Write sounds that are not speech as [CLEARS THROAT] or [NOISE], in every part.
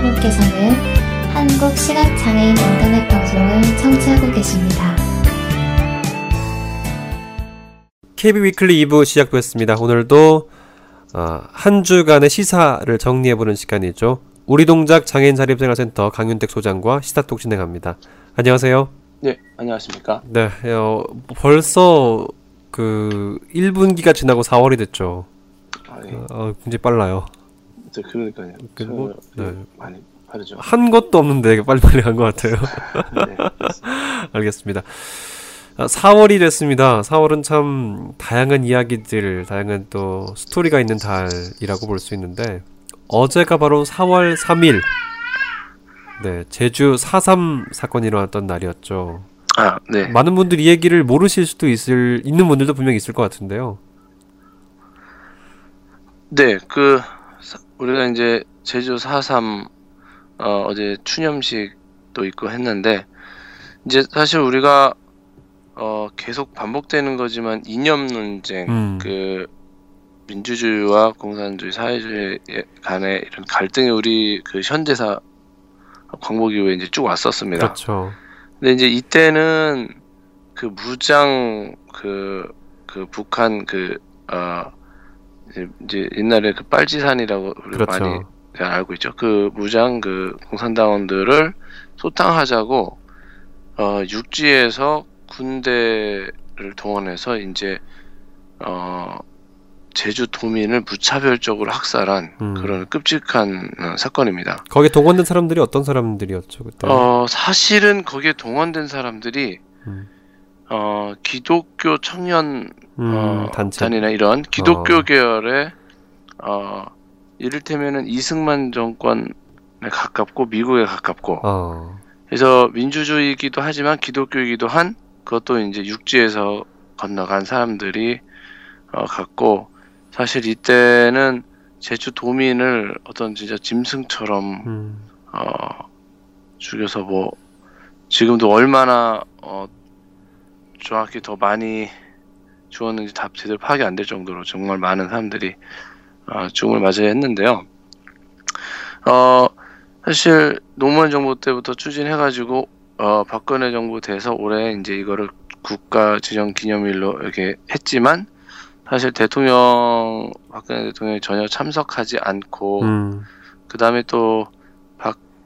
여러분께서는 한국 시각장애인 인터넷 방송을 청취하고 계십니다. KB 위클리 2부 시작됐습니다. 오늘도 어, 한 주간의 시사를 정리해보는 시간이죠. 우리 동작 장애인 자립생활센터 강윤택 소장과 시사톡 진행합니다. 안녕하세요. 네, 안녕하십니까? 네, 어, 벌써 그 1분기가 지나고 4월이 됐죠. 아, 예. 어, 굉장히 빨라요. 저 그러니까요. 그 뭐, 저, 네. 많이 빠르죠. 한 것도 없는데 빨리빨리 간것 같아요. [LAUGHS] 네. 알겠습니다. 아, 4월이 됐습니다. 4월은 참 다양한 이야기들, 다양한 또 스토리가 있는 달이라고 볼 수 있는데 어제가 바로 4월 3일 네, 제주 4.3 사건이 일어났던 날이었죠. 아, 네. 많은 분들이 이 얘기를 모르실 수도 있을 있는 분들도 분명히 있을 것 같은데요. 네, 그 사- 우리가 이제 제주 4.3 어, 어제 추념식도 있고 했는데 이제 사실 우리가 어, 계속 반복되는 거지만 이념 논쟁, 음. 그 민주주의와 공산주의, 사회주의 간의 이런 갈등이 우리 그 현대사 광복 이후에 이제 쭉 왔었습니다. 그렇죠. 근데 이제 이때는 그 무장 그, 그 북한 그, 어, 이제, 이제 옛날에 그 빨치산이라고 우리가 그렇죠. 많이 잘 알고 있죠. 그 무장 그 공산당원들을 소탕하자고, 어, 육지에서 군대를 동원해서 이제, 어, 제주 도민을 무차별적으로 학살한 음. 그런 끔찍한 어, 사건입니다. 거기에 동원된 사람들이 어떤 사람들이었죠 그때? 어, 사실은 거기에 동원된 사람들이 음. 어, 기독교 청년 음, 어, 단체. 단이나 이런 기독교 어. 계열의 어, 이를테면은 이승만 정권에 가깝고 미국에 가깝고 어. 그래서 민주주의이기도 하지만 기독교이기도 한 그것도 이제 육지에서 건너간 사람들이 어, 갔고 사실 이때는 제주 도민을 어떤 진짜 짐승처럼 음. 어, 죽여서 뭐 지금도 얼마나 어, 정확히 더 많이 죽었는지 다 제대로 파악이 안 될 정도로 정말 많은 사람들이 어, 죽음을 맞이야 했는데요. 어, 사실 노무현 정부 때부터 추진해가지고 어, 박근혜 정부 돼서 올해 이제 이거를 국가 지정 기념일로 이렇게 했지만 사실 대통령 박근혜 대통령이 전혀 참석하지 않고 음. 그 다음에 또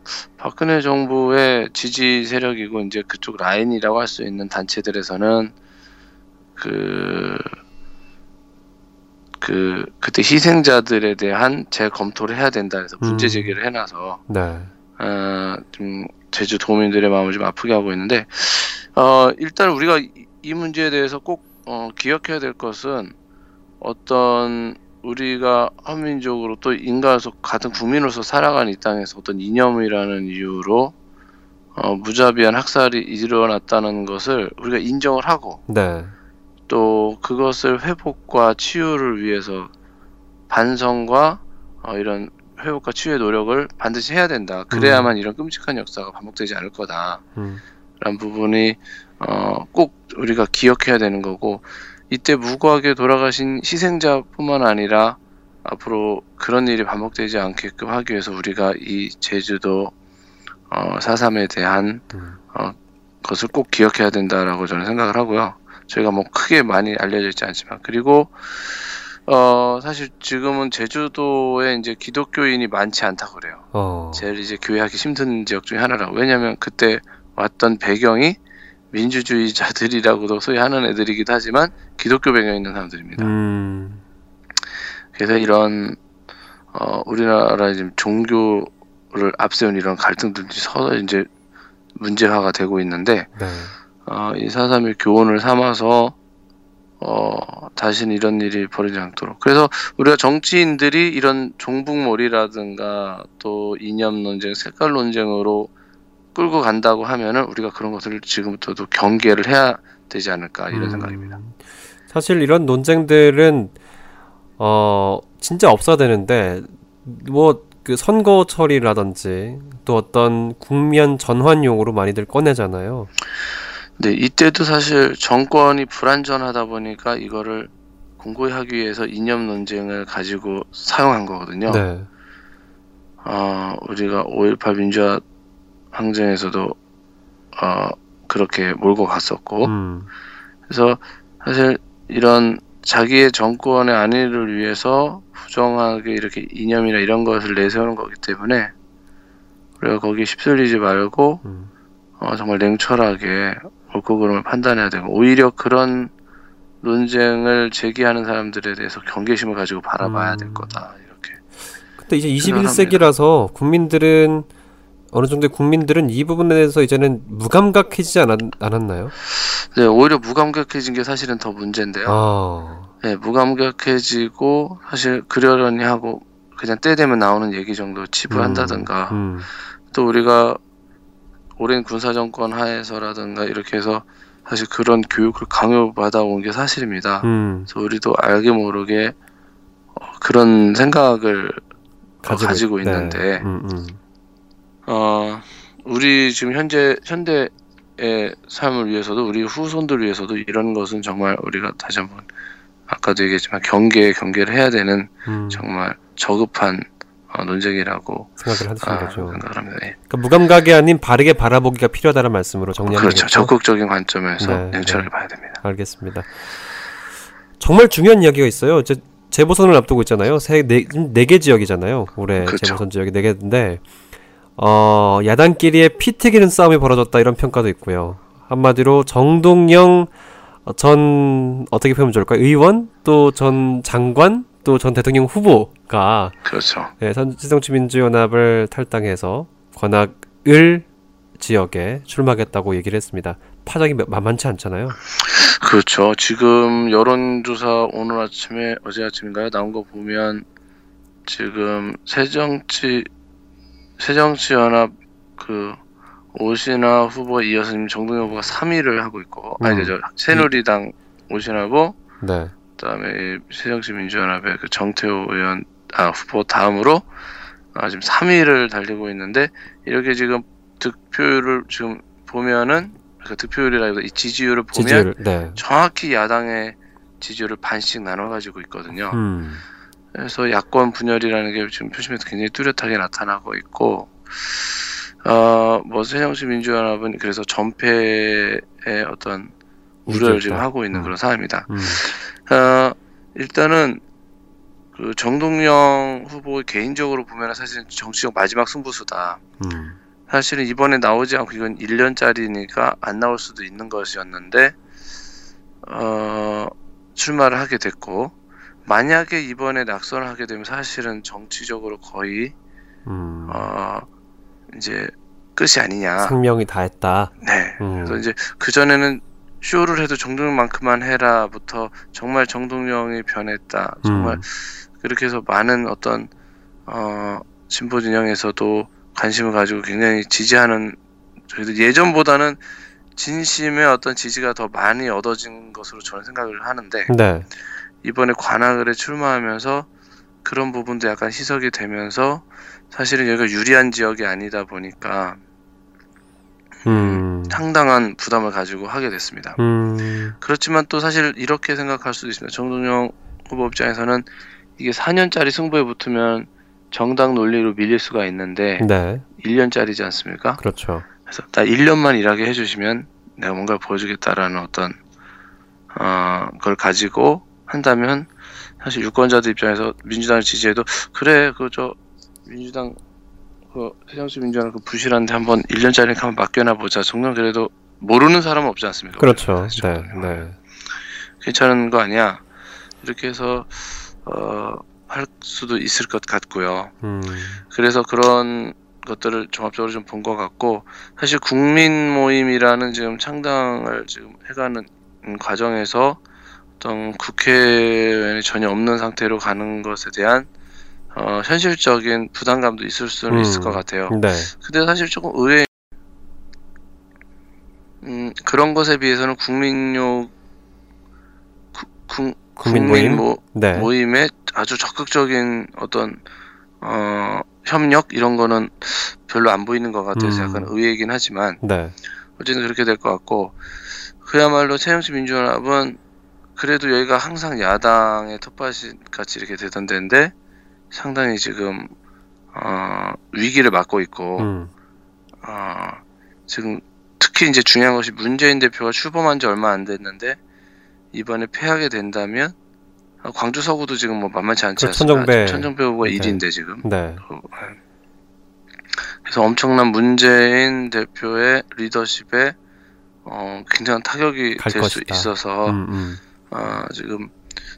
박, 박근혜 정부의 지지 세력이고 이제 그쪽 라인이라고 할 수 있는 단체들에서는 그, 그, 그때 희생자들에 대한 재검토를 해야 된다 해서 문제 음. 제기를 해놔서, 네. 어, 좀 제주 도민들의 마음을 좀 아프게 하고 있는데, 어, 일단 우리가 이, 이 문제에 대해서 꼭, 어, 기억해야 될 것은 어떤 우리가 한민족으로 또 인간으로서 같은 국민으로서 살아가는 이 땅에서 어떤 이념이라는 이유로 어, 무자비한 학살이 일어났다는 것을 우리가 인정을 하고 네. 또 그것을 회복과 치유를 위해서 반성과 어, 이런 회복과 치유의 노력을 반드시 해야 된다. 그래야만 이런 끔찍한 역사가 반복되지 않을 거다. 음. 라는 부분이 어, 꼭 우리가 기억해야 되는 거고 이때 무고하게 돌아가신 희생자뿐만 아니라 앞으로 그런 일이 반복되지 않게끔 하기 위해서 우리가 이 제주도 어, 4.3에 대한 음. 어, 것을 꼭 기억해야 된다라고 저는 생각을 하고요. 저희가 뭐 크게 많이 알려져 있지 않지만 그리고 어, 사실 지금은 제주도에 이제 기독교인이 많지 않다고 그래요. 어. 제일 이제 교회하기 힘든 지역 중에 하나라고. 왜냐하면 그때 왔던 배경이 민주주의자들이라고도 소위 하는 애들이기도 하지만 기독교 배경이 있는 사람들입니다. 음. 그래서 이런 어, 우리나라의 지금 종교를 앞세운 이런 갈등들이 서로 이제 문제화가 되고 있는데 네. 어, 이 사삼일 교훈을 삼아서 어, 다시는 이런 일이 벌어지지 않도록. 그래서 우리가 정치인들이 이런 종북몰이라든가 또 이념 논쟁, 색깔 논쟁으로 끌고 간다고 하면은 우리가 그런 것을 지금부터도 경계를 해야 되지 않을까 이런 음. 생각입니다. 사실 이런 논쟁들은 어 진짜 없어야 되는데 뭐 그 선거철이라든지 또 어떤 국면 전환용으로 많이들 꺼내잖아요. 네, 이때도 사실 정권이 불안전하다 보니까 이거를 공고히 하기 위해서 이념 논쟁을 가지고 사용한 거거든요. 네. 어, 우리가 5.18 민주화 항쟁에서도 어, 그렇게 몰고 갔었고 음, 그래서 사실 이런 자기의 정권의 안위를 위해서 부정하게 이렇게 이념이나 이런 것을 내세우는 거기 때문에 우리가 거기에 휩쓸리지 말고 음. 어, 정말 냉철하게 옳고 그름을 판단해야 되고 오히려 그런 논쟁을 제기하는 사람들에 대해서 경계심을 가지고 바라봐야 될 음. 거다 이렇게 근데 이제 생각합니다. 21세기라서 국민들은 어느 정도의 국민들은 이 부분에 대해서 이제는 무감각해지지 않았, 않았 나요? 네, 오히려 무감각해진 게 사실은 더 문제인데요. 아, 네, 무감각해지고 사실 그러려니 하고 그냥 때 되면 나오는 얘기 정도 치부한다든가 음, 또 우리가 오랜 군사 정권 하에서라든가 이렇게 해서 사실 그런 교육을 강요받아 온 게 사실입니다. 음, 그래서 우리도 알게 모르게 어, 그런 생각을 가지고, 있- 네. 있는데 음, 음. 어 우리 지금 현재 현대의 삶을 위해서도 우리 후손들 위해서도 이런 것은 정말 우리가 다시 한번 아까도 얘기했지만 경계 경계를 해야 되는 음, 정말 저급한 어, 논쟁이라고 생각을 하시는 아, 거죠. 생각을 합니다. 예. 그러니까 무감각이 아닌 바르게 바라보기가 필요하다는 말씀으로 정리하는 그렇죠. 거겠죠? 적극적인 관점에서 네, 냉철하게 네. 봐야 됩니다. 알겠습니다. 정말 중요한 이야기가 있어요. 이제 재보선을 앞두고 있잖아요. 세네개 지역이잖아요. 올해 그렇죠. 재보선 지역이 네 개인데 어, 야당끼리의 피 튀기는 싸움이 벌어졌다 이런 평가도 있고요. 한마디로 정동영 어, 전 어떻게 표현하면 좋을까요? 의원 또 전 장관 또 전 대통령 후보가 그렇죠. 예, 새정치민주연합을 탈당해서 관악을 지역에 출마하겠다고 얘기를 했습니다. 파장이 마- 만만치 않잖아요. 그렇죠. 지금 여론조사 오늘 아침에 어제 아침인가요? 나온 거 보면 지금 새정치 새정치연합 그 오신화 후보 이어서 지금 정동영 후보가 3위를 하고 있고 아니 음. 저 새누리당 후보 네. 그다음에 새정치민주연합의 그 정태호 의원 아 후보 다음으로 아, 지금 3위를 달리고 있는데 이렇게 지금 득표율을 지금 보면은 그 득표율이라기보다 이 지지율을 보면 지지율. 네. 정확히 야당의 지지율을 반씩 나눠 가지고 있거든요. 음. 그래서 야권 분열이라는 게 지금 표심에서 굉장히 뚜렷하게 나타나고 있고 어뭐 새정치 민주연합은 그래서 전패의 어떤 우려를 지금. 하고 있는 음. 그런 상황입니다. 음. 어, 일단은 그 정동영 후보 개인적으로 보면 사실은 정치적 마지막 승부수다. 음. 사실은 이번에 나오지 않고 이건 1년짜리니까 안 나올 수도 있는 것이었는데 어, 출마를 하게 됐고 만약에 이번에 낙선을 하게 되면 사실은 정치적으로 거의 음. 어, 이제 끝이 아니냐. 생명이 다했다. 네. 음. 그래서 이제 그 전에는 쇼를 해도 정동영만큼만 해라부터 정말 정동영이 변했다. 정말 음. 그렇게 해서 많은 어떤 어 진보 진영에서도 관심을 가지고 굉장히 지지하는 저희도 예전보다는 진심의 어떤 지지가 더 많이 얻어진 것으로 저는 생각을 하는데 네. 이번에 관악을에 출마하면서 그런 부분도 약간 희석이 되면서 사실은 여기가 유리한 지역이 아니다 보니까 음. 상당한 부담을 가지고 하게 됐습니다. 음. 그렇지만 또 사실 이렇게 생각할 수도 있습니다. 정동영 후보 입장에서는 이게 4년짜리 승부에 붙으면 정당 논리로 밀릴 수가 있는데 네. 1년짜리지 않습니까? 그렇죠. 그래서 딱 1년만 일하게 해주시면 내가 뭔가 보여주겠다라는 어떤 어, 걸 가지고 한다면 사실 유권자들 입장에서 민주당을 지지해도 그래 그 저 민주당 그 새정치 민주당 그 부실한데 한번 1년짜리 한번 맡겨놔 보자. 정말 그래도 모르는 사람은 없지 않습니까? 그렇죠. 네. 정도면. 네. 괜찮은 거 아니야? 이렇게 해서 어, 할 수도 있을 것 같고요. 음. 그래서 그런 것들을 종합적으로 좀 본 것 같고 사실 국민 모임이라는 지금 창당을 지금 해가는 과정에서 어떤 국회의원이 전혀 없는 상태로 가는 것에 대한 어, 현실적인 부담감도 있을 수는 음. 있을 것 같아요. 네. 근데 사실 조금 의외 음, 그런 것에 비해서는 국민요 구- 구- 국민 모임? 모, 네. 모임의 아주 적극적인 어떤 어, 협력 이런 거는 별로 안 보이는 것 같아서 음. 약간 의외이긴 하지만 네. 어쨌든 그렇게 될 것 같고 그야말로 새정치 민주연합은 그래도 여기가 항상 야당의 텃밭이 같이 이렇게 되던 데인데 상당히 지금 어, 위기를 맞고 있고 음. 어, 지금 특히 이제 중요한 것이 문재인 대표가 출범한 지 얼마 안 됐는데 이번에 패하게 된다면 어, 광주 서구도 지금 뭐 만만치 않지 그 않습니까? 천정배. 천정배 후보가 네. 1위인데 지금 네. 어, 예. 그래서 엄청난 문재인 대표의 리더십에 어, 굉장한 타격이 갈될 수. 있어서 음, 음. 어, 지금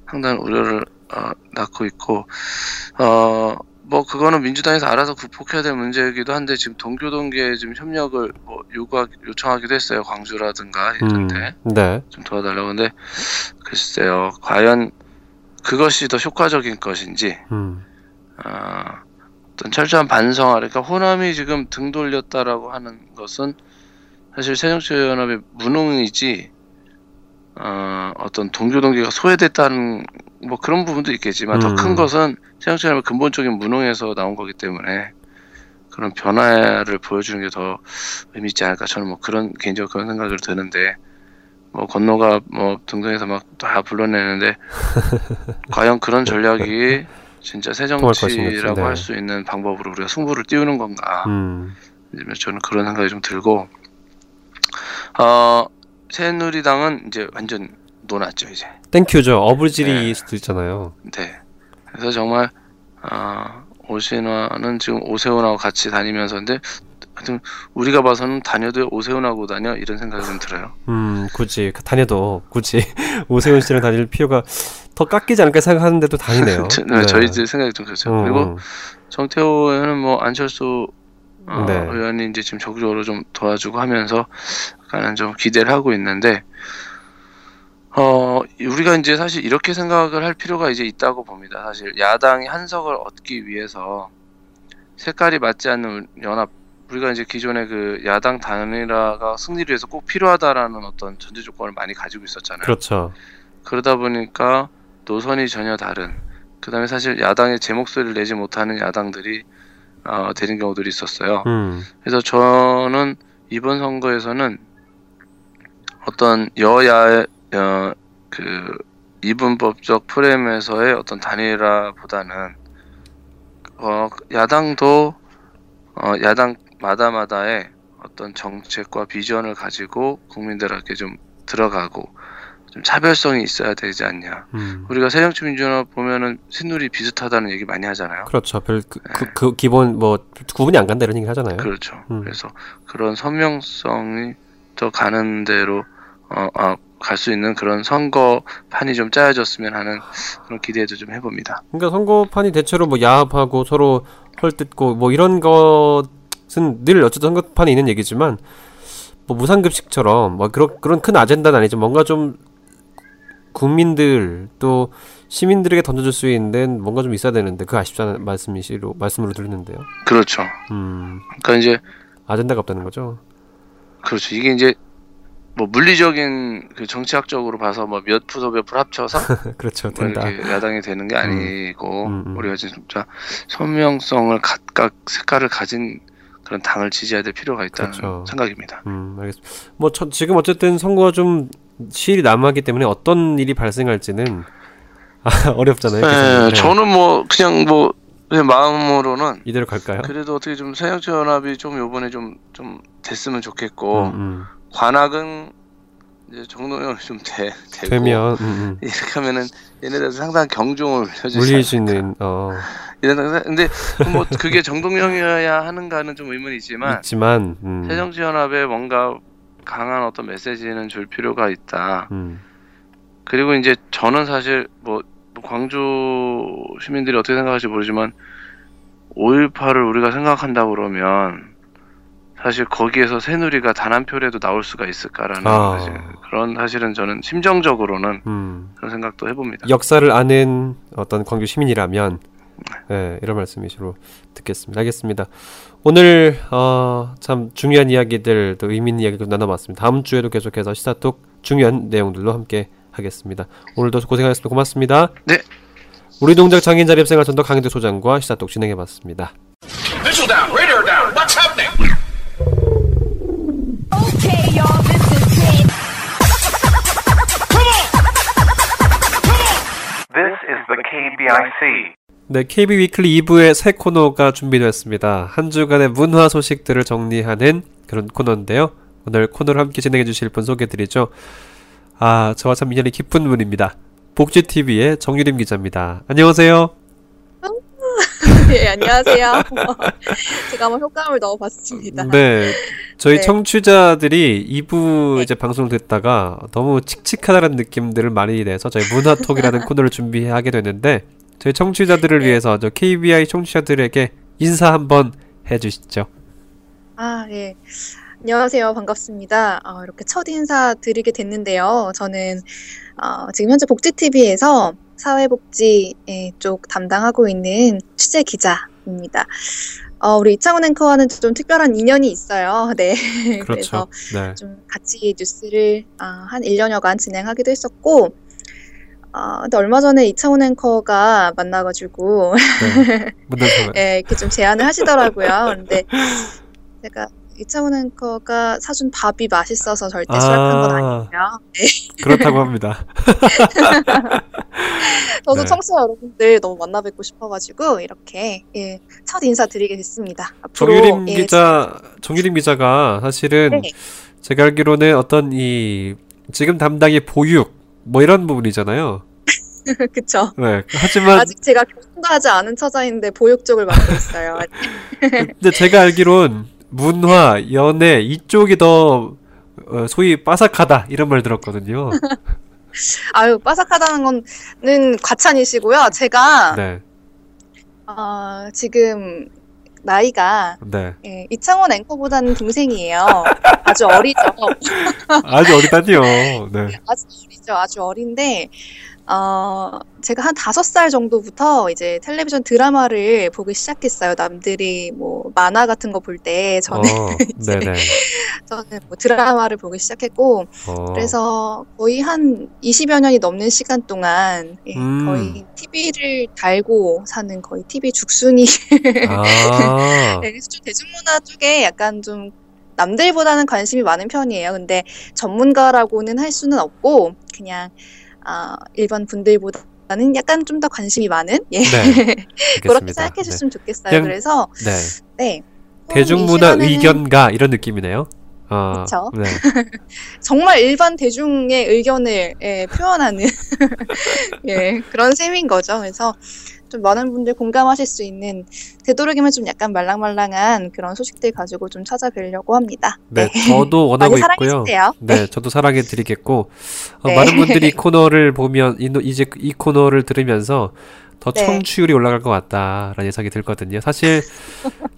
상당한 우려를 어, 낳고 있고 어, 뭐 그거는 민주당에서 알아서 극복해야 될 문제이기도 한데 지금 동교동계 지금 협력을 뭐 요구 요청하기도 했어요 광주라든가 음. 이런데 네. 좀 도와달라고 근데 글쎄요 과연 그것이 더 효과적인 것인지 음. 어, 어떤 철저한 반성화 그러니까 호남이 지금 등 돌렸다라고 하는 것은 사실 새정치연합의 무능이지 어, 어떤 동교동계가 소외됐다는 뭐 그런 부분도 있겠지만 더 음. 큰 것은 새정치연합의 근본적인 무능에서 나온 거기 때문에 그런 변화를 보여주는 게 더 의미 있지 않을까 저는 뭐 그런 개인적으로 그런 생각을 드는데 뭐 건너가 뭐 등등해서 막 다 불러내는데 [LAUGHS] 과연 그런 전략이 [LAUGHS] 진짜 통할 것인지, 새정치라고 네. 할수 있는 방법으로 우리가 승부를 띄우는 건가 음. 저는 그런 생각이 좀 들고 어 새누리당은 이제 완전 노났죠 이제 thank you죠. 어부지리일 네. 수도 있잖아요. 네 그래서 정말 어 오신환은 지금 오세훈하고 같이 다니면서 근데 하여튼 우리가 봐서는 다녀도 오세훈하고 다녀 이런 생각이 좀 들어요 음, 굳이 그 다녀도 굳이 [LAUGHS] 오세훈 씨랑 다닐 필요가 더 깎이지 않을까 생각하는데도 다니네요. 저, [LAUGHS] 네, 저희들 생각이 좀 그렇죠 음, 그리고 음. 정태호 의원은 뭐 안철수 어, 네. 의원이 이제 지금 적극적으로 좀 도와주고 하면서 약간은 좀 기대를 하고 있는데 어 우리가 이제 사실 이렇게 생각을 할 필요가 이제 있다고 봅니다. 사실 야당이 한석을 얻기 위해서 색깔이 맞지 않는 연합 우리가 이제 기존에 그 야당 단일화가 승리를 위해서 꼭 필요하다라는 어떤 전제 조건을 많이 가지고 있었잖아요. 그렇죠. 그러다 보니까 노선이 전혀 다른 그 다음에 사실 야당의 제 목소리를 내지 못하는 야당들이 어, 되는 경우들이 있었어요. 음. 그래서 저는 이번 선거에서는 어떤 여야의 어, 그 이분법적 프레임에서의 어떤 단일화보다는 어, 야당도 어, 야당마다마다의 어떤 정책과 비전을 가지고 국민들에게 좀 들어가고 좀 차별성이 있어야 되지 않냐. 음. 우리가 새정치민주연합 보면은 새누리 비슷하다는 얘기 많이 하잖아요. 그렇죠. 별그 그, 그 기본 뭐 구분이 안 간다 이런 얘기 하잖아요. 그렇죠. 음. 그래서 그런 선명성이 더 가는 대로 어, 아, 갈수 있는 그런 선거판이 좀 짜여졌으면 하는 그런 기대도 좀 해봅니다. 그러니까 선거판이 대체로 뭐 야합하고 서로 헐뜯고 뭐 이런 것은 늘 어쨌든 선거판에 있는 얘기지만 뭐 무상급식처럼 뭐 그런 그런 큰 아젠다는 아니죠. 뭔가 좀 국민들 또 시민들에게 던져줄 수 있는 뭔가 좀 있어야 되는데 그 아쉽다는 말씀이시로 말씀으로 들리는데요. 그렇죠. 음 그러니까 이제 아젠다가 없다는 거죠. 그렇죠. 이게 이제 뭐 물리적인 그 정치학적으로 봐서 뭐몇 프로 몇 프로 합쳐서 [LAUGHS] 그렇죠. 뭐 된다. 이렇게 야당이 되는 게 아니고 음, 음. 우리가 진짜 선명성을 각각 색깔을 가진 그런 당을 지지해야 될 필요가 있다는 그렇죠. 생각입니다. 음, 알겠습니다. 뭐 저, 지금 어쨌든 선거가 좀 시일이 남았기 때문에 어떤 일이 발생할지는 아, [LAUGHS] 어렵잖아요. 네. 네. 저는 뭐 그냥 뭐 마음으로는 이대로 갈까요? 그래도 어떻게 좀 새정치 연합이 좀 요번에 좀좀 됐으면 좋겠고 음, 음. 관악은 이제 정동영이 좀 되, 되고 되면 음, 음. [LAUGHS] 이렇게 하면은 얘네들 상당한 경종을. 있는 어, 이런 근데 뭐 그게 정동영이어야 하는가는 좀 의문이 있지만 있지만 음, 새정치연합에 뭔가 강한 어떤 메시지는 줄 필요가 있다. 음, 그리고 이제 저는 사실 뭐, 뭐 광주 시민들이 어떻게 생각할지 모르지만 5.18을 우리가 생각한다 그러면 사실 거기에서 새누리가 단 한 표라도 나올 수가 있을까라는 아. 사실 그런 사실은 저는 심정적으로는 음. 그런 생각도 해봅니다. 역사를 아는 어떤 광주 시민이라면 네, 이런 말씀이시로 듣겠습니다. 알겠습니다. 오늘 어, 참 중요한 이야기들 또 의미 있는 이야기도 나눠봤습니다. 다음 주에도 계속해서 시사톡 중요한 내용들로 함께 하겠습니다. 오늘도 고생하셨습니다. 고맙습니다. 네. 우리 동작 장애인 자립생활 전도 강희대 소장과 시사톡 진행해봤습니다. 네, KB 위클리 2부의 새 코너가 준비되었습니다. 한 주간의 문화 소식들을 정리하는 그런 코너인데요. 오늘 코너를 함께 진행해 주실 분 소개드리죠. 아, 저와 참 인연이 깊은 분입니다. 복지TV의 정유림 기자입니다. 안녕하세요. 네, [LAUGHS] 안녕하세요. [LAUGHS] 제가 한번 효과음을 넣어봤습니다. 네. 저희 네. 청취자들이 2부 네. 이제 방송을 듣다가 너무 칙칙하다는 느낌들을 많이 내서 저희 문화톡이라는 [LAUGHS] 코너를 준비하게 됐는데 저희 청취자들을 네. 위해서 저 KBI 청취자들에게 인사 한번 해주시죠. 아, 예. 안녕하세요. 반갑습니다. 어, 이렇게 첫 인사 드리게 됐는데요. 저는 어, 지금 현재 복지TV에서 사회복지 예, 쪽 담당하고 있는 취재 기자입니다. 어, 우리 이창훈 앵커와는 좀 특별한 인연이 있어요. [LAUGHS] 네. 그래서 그렇죠. 네. 좀 같이 뉴스를 아, 한 1년여간 진행하기도 했었고, 어, 근데 얼마 전에 이창훈 앵커가 만나가지고, 네. [LAUGHS] 예, 이렇게 좀 제안을 하시더라고요. 근데 제가 이창훈 앵커가 사준 밥이 맛있어서 절대 수락한 건 아. 아니고요. 그렇다고 합니다. [LAUGHS] 저도 네. 청취자 여러분들 너무 만나 뵙고 싶어가지고 이렇게 예, 첫 인사 드리게 됐습니다. 앞으로 정유림 예, 기자, 정유림 기자가 사실은 네. 제가 알기로는 어떤 이 지금 담당이 보육 뭐 이런 부분이잖아요. [LAUGHS] 그쵸. 네. 하지만 아직 제가 결혼도 하지 않은 처자인데 보육 쪽을 맡고 있어요. [LAUGHS] 근데 제가 알기론 문화, 연애 이쪽이 더 어, 소위 빠삭하다 이런 말 들었거든요. [LAUGHS] 아유 빠삭하다는 거는 과찬이시고요. 제가 네, 어, 지금 나이가 네. 예, 이창원 앵커보다는 동생이에요. 아주 어리죠. [LAUGHS] 아주 어리다니요. 네. [LAUGHS] 아주 어리죠. 아주 어린데 어, 제가 한 다섯 살 정도부터 이제 텔레비전 드라마를 보기 시작했어요. 남들이 뭐 만화 같은 거 볼 때 저는 어, [LAUGHS] 네네. 저는 뭐 드라마를 보기 시작했고 어, 그래서 거의 한 20여 년이 넘는 시간 동안 예, 음. 거의 TV를 달고 사는 거의 TV 죽순이 아, [LAUGHS] 네, 그래서 좀 대중문화 쪽에 약간 좀 남들보다는 관심이 많은 편이에요. 근데 전문가라고는 할 수는 없고 그냥 아, 일반 분들보다는 약간 좀 더 관심이 많은 예. 네. [LAUGHS] 그렇게. 생각해 주셨으면 좋겠어요. 그냥- 그래서 네. 네. 대중문화 이 시간에는 의견가 이런 느낌이네요. 아, 그쵸. 네. [LAUGHS] 정말 일반 대중의 의견을 예, 표현하는 [LAUGHS] 예, 그런 셈인 거죠. 그래서 좀 많은 분들 공감하실 수 있는 되도록이면 좀 약간 말랑말랑한 그런 소식들 가지고 좀 찾아뵈려고 합니다. 네, 저도 원하고 있고요. 사랑해주세요. 네, 저도 사랑해 드리겠고 어, 네. 많은 분들이 이 [LAUGHS] 코너를 보면 이, 이제 이 코너를 들으면서 더 네. 청취율이 올라갈 것 같다라는 예상이 들거든요. 사실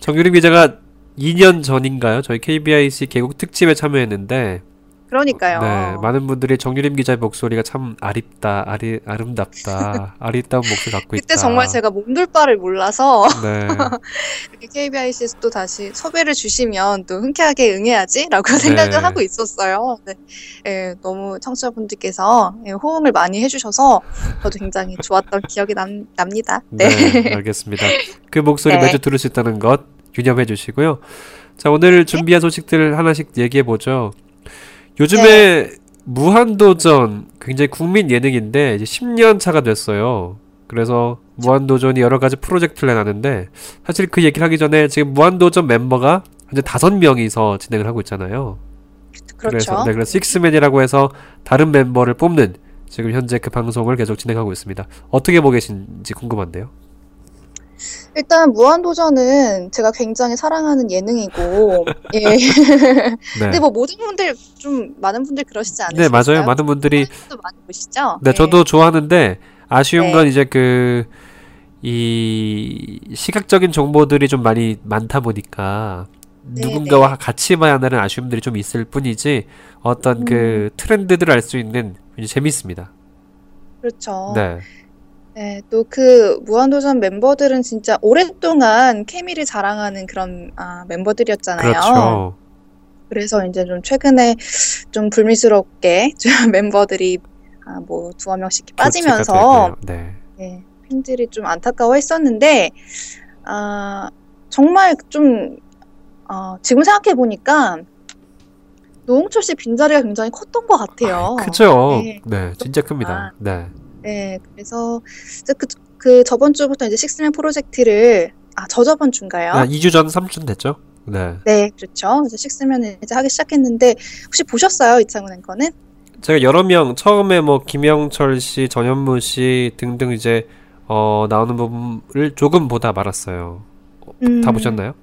정유림 기자가 2년 전인가요? 저희 KBIC 개국 특집에 참여했는데 그러니까요. 네, 많은 분들이 정유림 기자의 목소리가 참 아립다, 아리, 아름답다, [LAUGHS] 아리따운 목소리 갖고 있다. 그때 정말 제가 몸둘 바를 몰라서 네, [LAUGHS] 이렇게 KBIC에서 또 다시 섭외를 주시면 또 흔쾌하게 응해야지라고 [LAUGHS] 네. 생각을 하고 있었어요. 네. 예, 너무 청취자분들께서 예, 호응을 많이 해주셔서 저도 굉장히 좋았던 기억이 남, 납니다. 네. 네, 알겠습니다. 그 목소리 네. 매주 들을 수 있다는 것 유념해 주시고요. 자, 오늘 준비한 소식들 하나씩 얘기해 보죠. 요즘에 네. 무한도전 굉장히 국민 예능인데 이제 10년 차가 됐어요. 그래서 무한도전이 여러 가지 프로젝트를 내놨는데 사실 그 얘기를 하기 전에 지금 무한도전 멤버가 현재 다섯 명이서 진행을 하고 있잖아요. 그렇죠. 그래서 네, 그래서 식스맨이라고 해서 다른 멤버를 뽑는 지금 현재 그 방송을 계속 진행하고 있습니다. 어떻게 보고 계신지 궁금한데요. 일단 무한도전은 제가 굉장히 사랑하는 예능이고, [LAUGHS] 예. 네. 근데 뭐 모든 분들 좀 많은 분들 그러시지 않으세요? 네, 맞아요. 많은 분들이 도 많이 보시죠? 네, 저도 좋아하는데 아쉬운 네. 건 이제 그 이 시각적인 정보들이 좀 많이 많다 보니까 네, 누군가와 같이 봐야 한다는 아쉬움들이 좀 있을 뿐이지 어떤 음. 그 트렌드들을 알 수 있는 굉장히 재밌습니다. 그렇죠. 네. 네, 또 그 무한도전 멤버들은 진짜 오랫동안 케미를 자랑하는 그런 아, 멤버들이었잖아요. 그렇죠. 그래서 이제 좀 최근에 좀 불미스럽게 [LAUGHS] 좀 멤버들이 아, 뭐 두어 명씩 빠지면서. 네. 예, 팬들이 좀 안타까워했었는데 아, 정말 좀 어, 지금 생각해 보니까 노홍철 씨 빈자리가 굉장히 컸던 것 같아요. 크죠. 네. 네, 진짜 큽니다. 네. 네, 그래서 그 그 저번 주부터 이제 식스맨 프로젝트를 아 저저번 주인가요? 아, 2주 전 3주 됐죠? 네. 네, 그렇죠. 이제 식스맨을 이제 하기 시작했는데 혹시 보셨어요 이창훈 앵커는? 제가 여러 명 처음에 뭐 김영철 씨, 전현무 씨 등등 이제 어, 나오는 부분을 조금 보다 말았어요. 음, 다 보셨나요?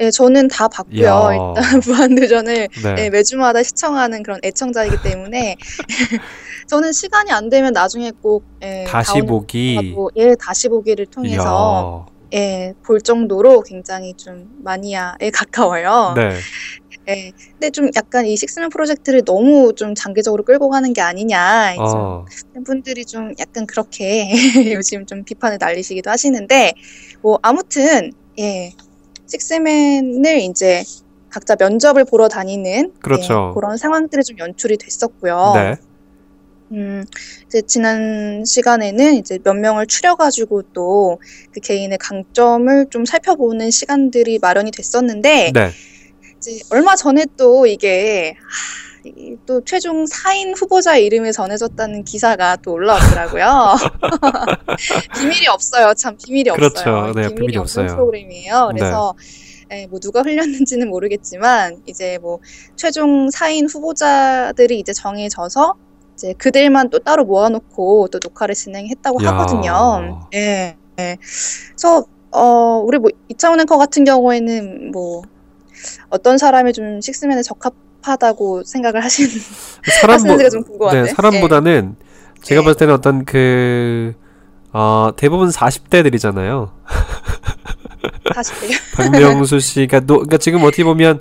네, 저는 다 봤고요. 이야. 일단 [LAUGHS] 무한도전을 네. 네, 매주마다 시청하는 그런 애청자이기 때문에 [LAUGHS] 저는 시간이 안 되면 나중에 꼭 예, 다시 보기. 예, 다시 보기를 통해서. 예, 볼 정도로 굉장히 좀 마니아에 가까워요. 네. 예, 근데 좀 약간 이 식스맨 프로젝트를 너무 좀 장기적으로 끌고 가는 게 아니냐 좀 어. 팬분들이 좀 약간 그렇게 [LAUGHS] 요즘 좀 비판을 날리시기도 하시는데 뭐 아무튼 예 식스맨을 이제 각자 면접을 보러 다니는 그렇죠. 예, 그런 상황들이 좀 연출이 됐었고요. 네. 음, 이제 지난 시간에는 이제 몇 명을 추려가지고 또 그 개인의 강점을 좀 살펴보는 시간들이 마련이 됐었는데 네. 이제 얼마 전에 또 이게 하, 이 또 최종 4인 후보자 이름이 전해졌다는 기사가 또 올라왔더라고요. [LAUGHS] 비밀이 없어요. 참 비밀이 그렇죠. 없어요. 네, 비밀이 비밀이 없어요. 프로그램이에요. 그래서 예, 뭐 누가 흘렸는지는 모르겠지만 이제 뭐 최종 4인 후보자들이 이제 정해져서 이제 그들만 또 따로 모아놓고 또 녹화를 진행했다고 야. 하거든요. 예. 예. 그래서 어 우리 뭐 이창훈 앵커 같은 경우에는 뭐 어떤 사람이 좀 식스맨에 적합 하다고 생각을 하시는 [LAUGHS] 사람 하시는지가 좀 궁금한데. 네, 사람보다는 제가 네. 봤을 때는 어떤 그 어, 대부분 40대들이잖아요. 다시 [LAUGHS] [LAUGHS] 박명수 씨가 노, 그러니까 지금 어떻게 보면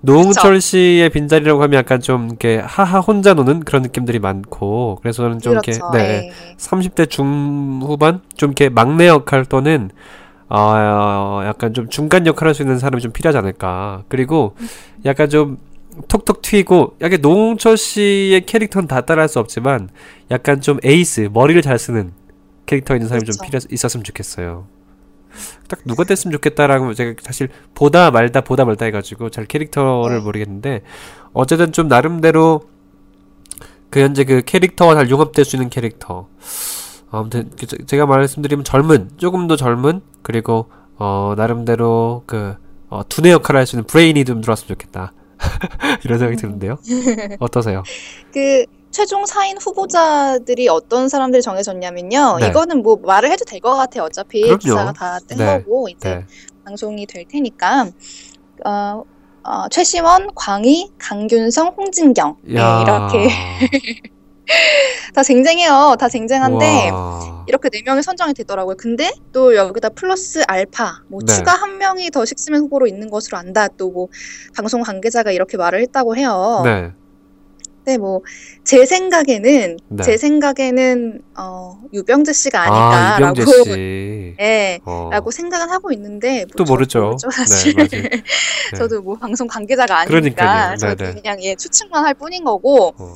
노홍철 씨의 빈자리라고 하면 약간 좀 이렇게 하하 혼자 노는 그런 느낌들이 많고 그래서 저는 좀 그렇죠. 이렇게 네, 예. 30대 중후반 좀 이렇게 막내 역할 또는 어, 약간 좀 중간 역할 할수 있는 사람이 좀 필요하지 않을까. 그리고 약간 좀 톡톡 튀고 약간 노홍철 씨의 캐릭터는 다 따라할 수 없지만 약간 좀 에이스 머리를 잘 쓰는 캐릭터 있는 사람이 좀 그렇죠. 필요 있었으면 좋겠어요. 딱 누가 됐으면 좋겠다라고 제가 사실 보다 말다 보다 말다 해가지고 잘 캐릭터를 네. 모르겠는데 어쨌든 좀 나름대로 그 현재 그 캐릭터와 잘 융합될 수 있는 캐릭터. 아무튼 그 제- 제가 말씀드리면 젊은 조금 더 젊은 그리고 어 나름대로 그 어, 두뇌 역할을 할 수 있는 브레인이 좀 들어왔으면 좋겠다 [LAUGHS] 이런 생각이 드는데요. 어떠세요? 그 최종 4인 후보자들이 어떤 사람들이 정해졌냐면요. 네. 이거는 뭐 말을 해도 될 것 같아요. 어차피 그럼요. 기사가 다뜬 네. 거고 이제 네. 방송이 될 테니까 어, 어, 최시원, 광희, 강균성, 홍진경 네, 야. 이렇게 [LAUGHS] [LAUGHS] 다 쟁쟁해요. 다 쟁쟁한데 와. 이렇게 네 명이 선정이 되더라고요. 근데 또 여기다 플러스 알파, 뭐 네. 추가 한 명이 더 식스맨 후보로 있는 것으로 안다. 또 뭐 방송 관계자가 이렇게 말을 했다고 해요. 네. 근데 뭐 제 생각에는 네. 제 생각에는 어, 유병재 씨가 아 아닐까라고 씨. 예. [LAUGHS] 어. 라고 생각은 하고 있는데 뭐 또 모르죠. 모르죠, 사실. 네. [LAUGHS] 네. 저도 뭐 방송 관계자가 아니니까 그러니까요. 저도 네네. 그냥 예 추측만 할 뿐인 거고. 어.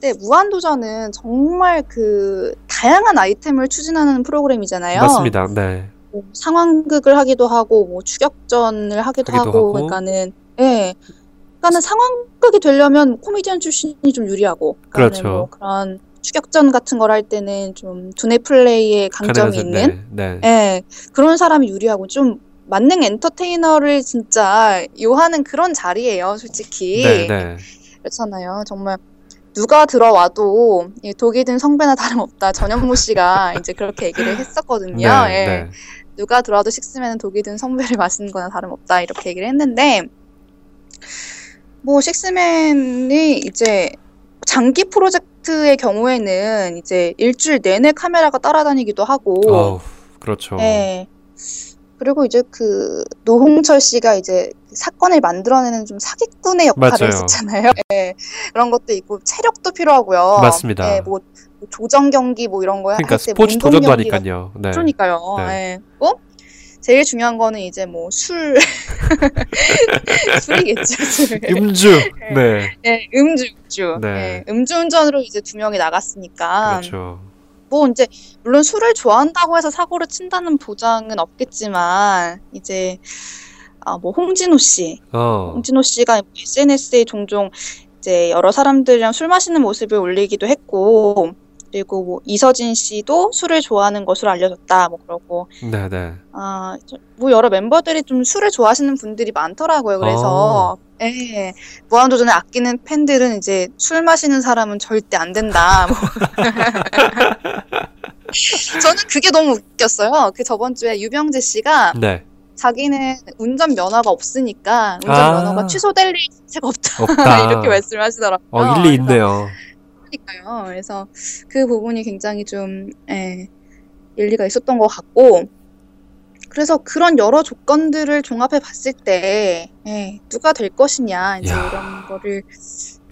근데 무한도전은 정말 그 다양한 아이템을 추진하는 프로그램이잖아요. 맞습니다. 네. 뭐 상황극을 하기도 하고 뭐 추격전을 하기도, 하기도 하고, 하고. 그러니까는 예. 그러니까는 상황극이 되려면 코미디언 출신이 좀 유리하고 그러니까는 그렇죠. 뭐 그런 추격전 같은 걸 할 때는 좀 두뇌 플레이에 강점이 있는 네. 네. 예, 그런 사람이 유리하고 좀 만능 엔터테이너를 진짜 요하는 그런 자리예요, 솔직히. 네. 네. 그렇잖아요. 정말 누가 들어와도 예, 독이 든 성배나 다름없다. 전현무 씨가 [LAUGHS] 이제 그렇게 얘기를 했었거든요. 네. 예. 네. 누가 들어와도 식스맨은 독이 든 성배를 마시는 거나 다름없다. 이렇게 얘기를 했는데 뭐 식스맨이 이제 장기 프로젝트의 경우에는 이제 일주일 내내 카메라가 따라다니기도 하고 어우, 그렇죠. 네. 그리고 이제 그 노홍철 씨가 이제 사건을 만들어내는 좀 사기꾼의 역할을 맞아요. 했었잖아요. 네. [LAUGHS] 그런 것도 있고 체력도 필요하고요. 맞습니다. 네, 뭐 조정 경기 뭐 이런 거 그러니까 스포츠 도전도 하니까요. 네. 그러니까요. 네. 네. 어? 제일 중요한 거는 이제 뭐 술 [LAUGHS] 술이겠죠. 술. 음주. 네. 네, 음주, 음주. 네. 네, 음주운전으로 이제 두 명이 나갔으니까 그렇죠. 뭐 이제 물론 술을 좋아한다고 해서 사고를 친다는 보장은 없겠지만 이제 아 뭐 홍진호 씨, 어. 홍진호 씨가 SNS에 종종 이제 여러 사람들이랑 술 마시는 모습을 올리기도 했고 그리고 뭐 이서진 씨도 술을 좋아하는 것으로 알려졌다. 뭐 그러고 네, 네. 아, 저- 뭐 여러 멤버들이 좀 술을 좋아하시는 분들이 많더라고요. 그래서 예, 무한도전을 아끼는 팬들은 이제 술 마시는 사람은 절대 안 된다. 뭐. [LAUGHS] 저는 그게 너무 웃겼어요. 그 저번 주에 유병재 씨가 네. 자기는 운전 면허가 없으니까 운전 아. 면허가 취소될 일 자체가 없다. [LAUGHS] 없다. 이렇게 말씀하시더라고요. 어, 일리 있네요. 그러니까요. 그래서 그 부분이 굉장히 좀 예, 일리가 있었던 것 같고 그래서 그런 여러 조건들을 종합해 봤을 때 예, 누가 될 것이냐 이제 야. 이런 거를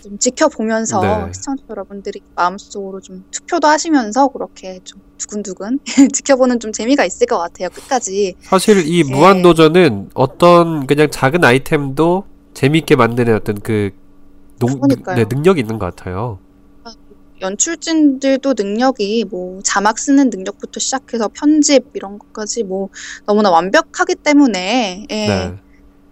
좀 지켜보면서 네. 시청자 여러분들이 마음속으로 좀 투표도 하시면서 그렇게 좀 두근두근 [LAUGHS] 지켜보는 좀 재미가 있을 것 같아요. 끝까지. 사실 이 네. 무한도전은 어떤 그냥 작은 아이템도 재미있게 만드는 어떤 그 농. 네, 능력이 있는 것 같아요. 연출진들도 능력이 뭐 자막 쓰는 능력부터 시작해서 편집 이런 것까지 뭐 너무나 완벽하기 때문에 예, 네.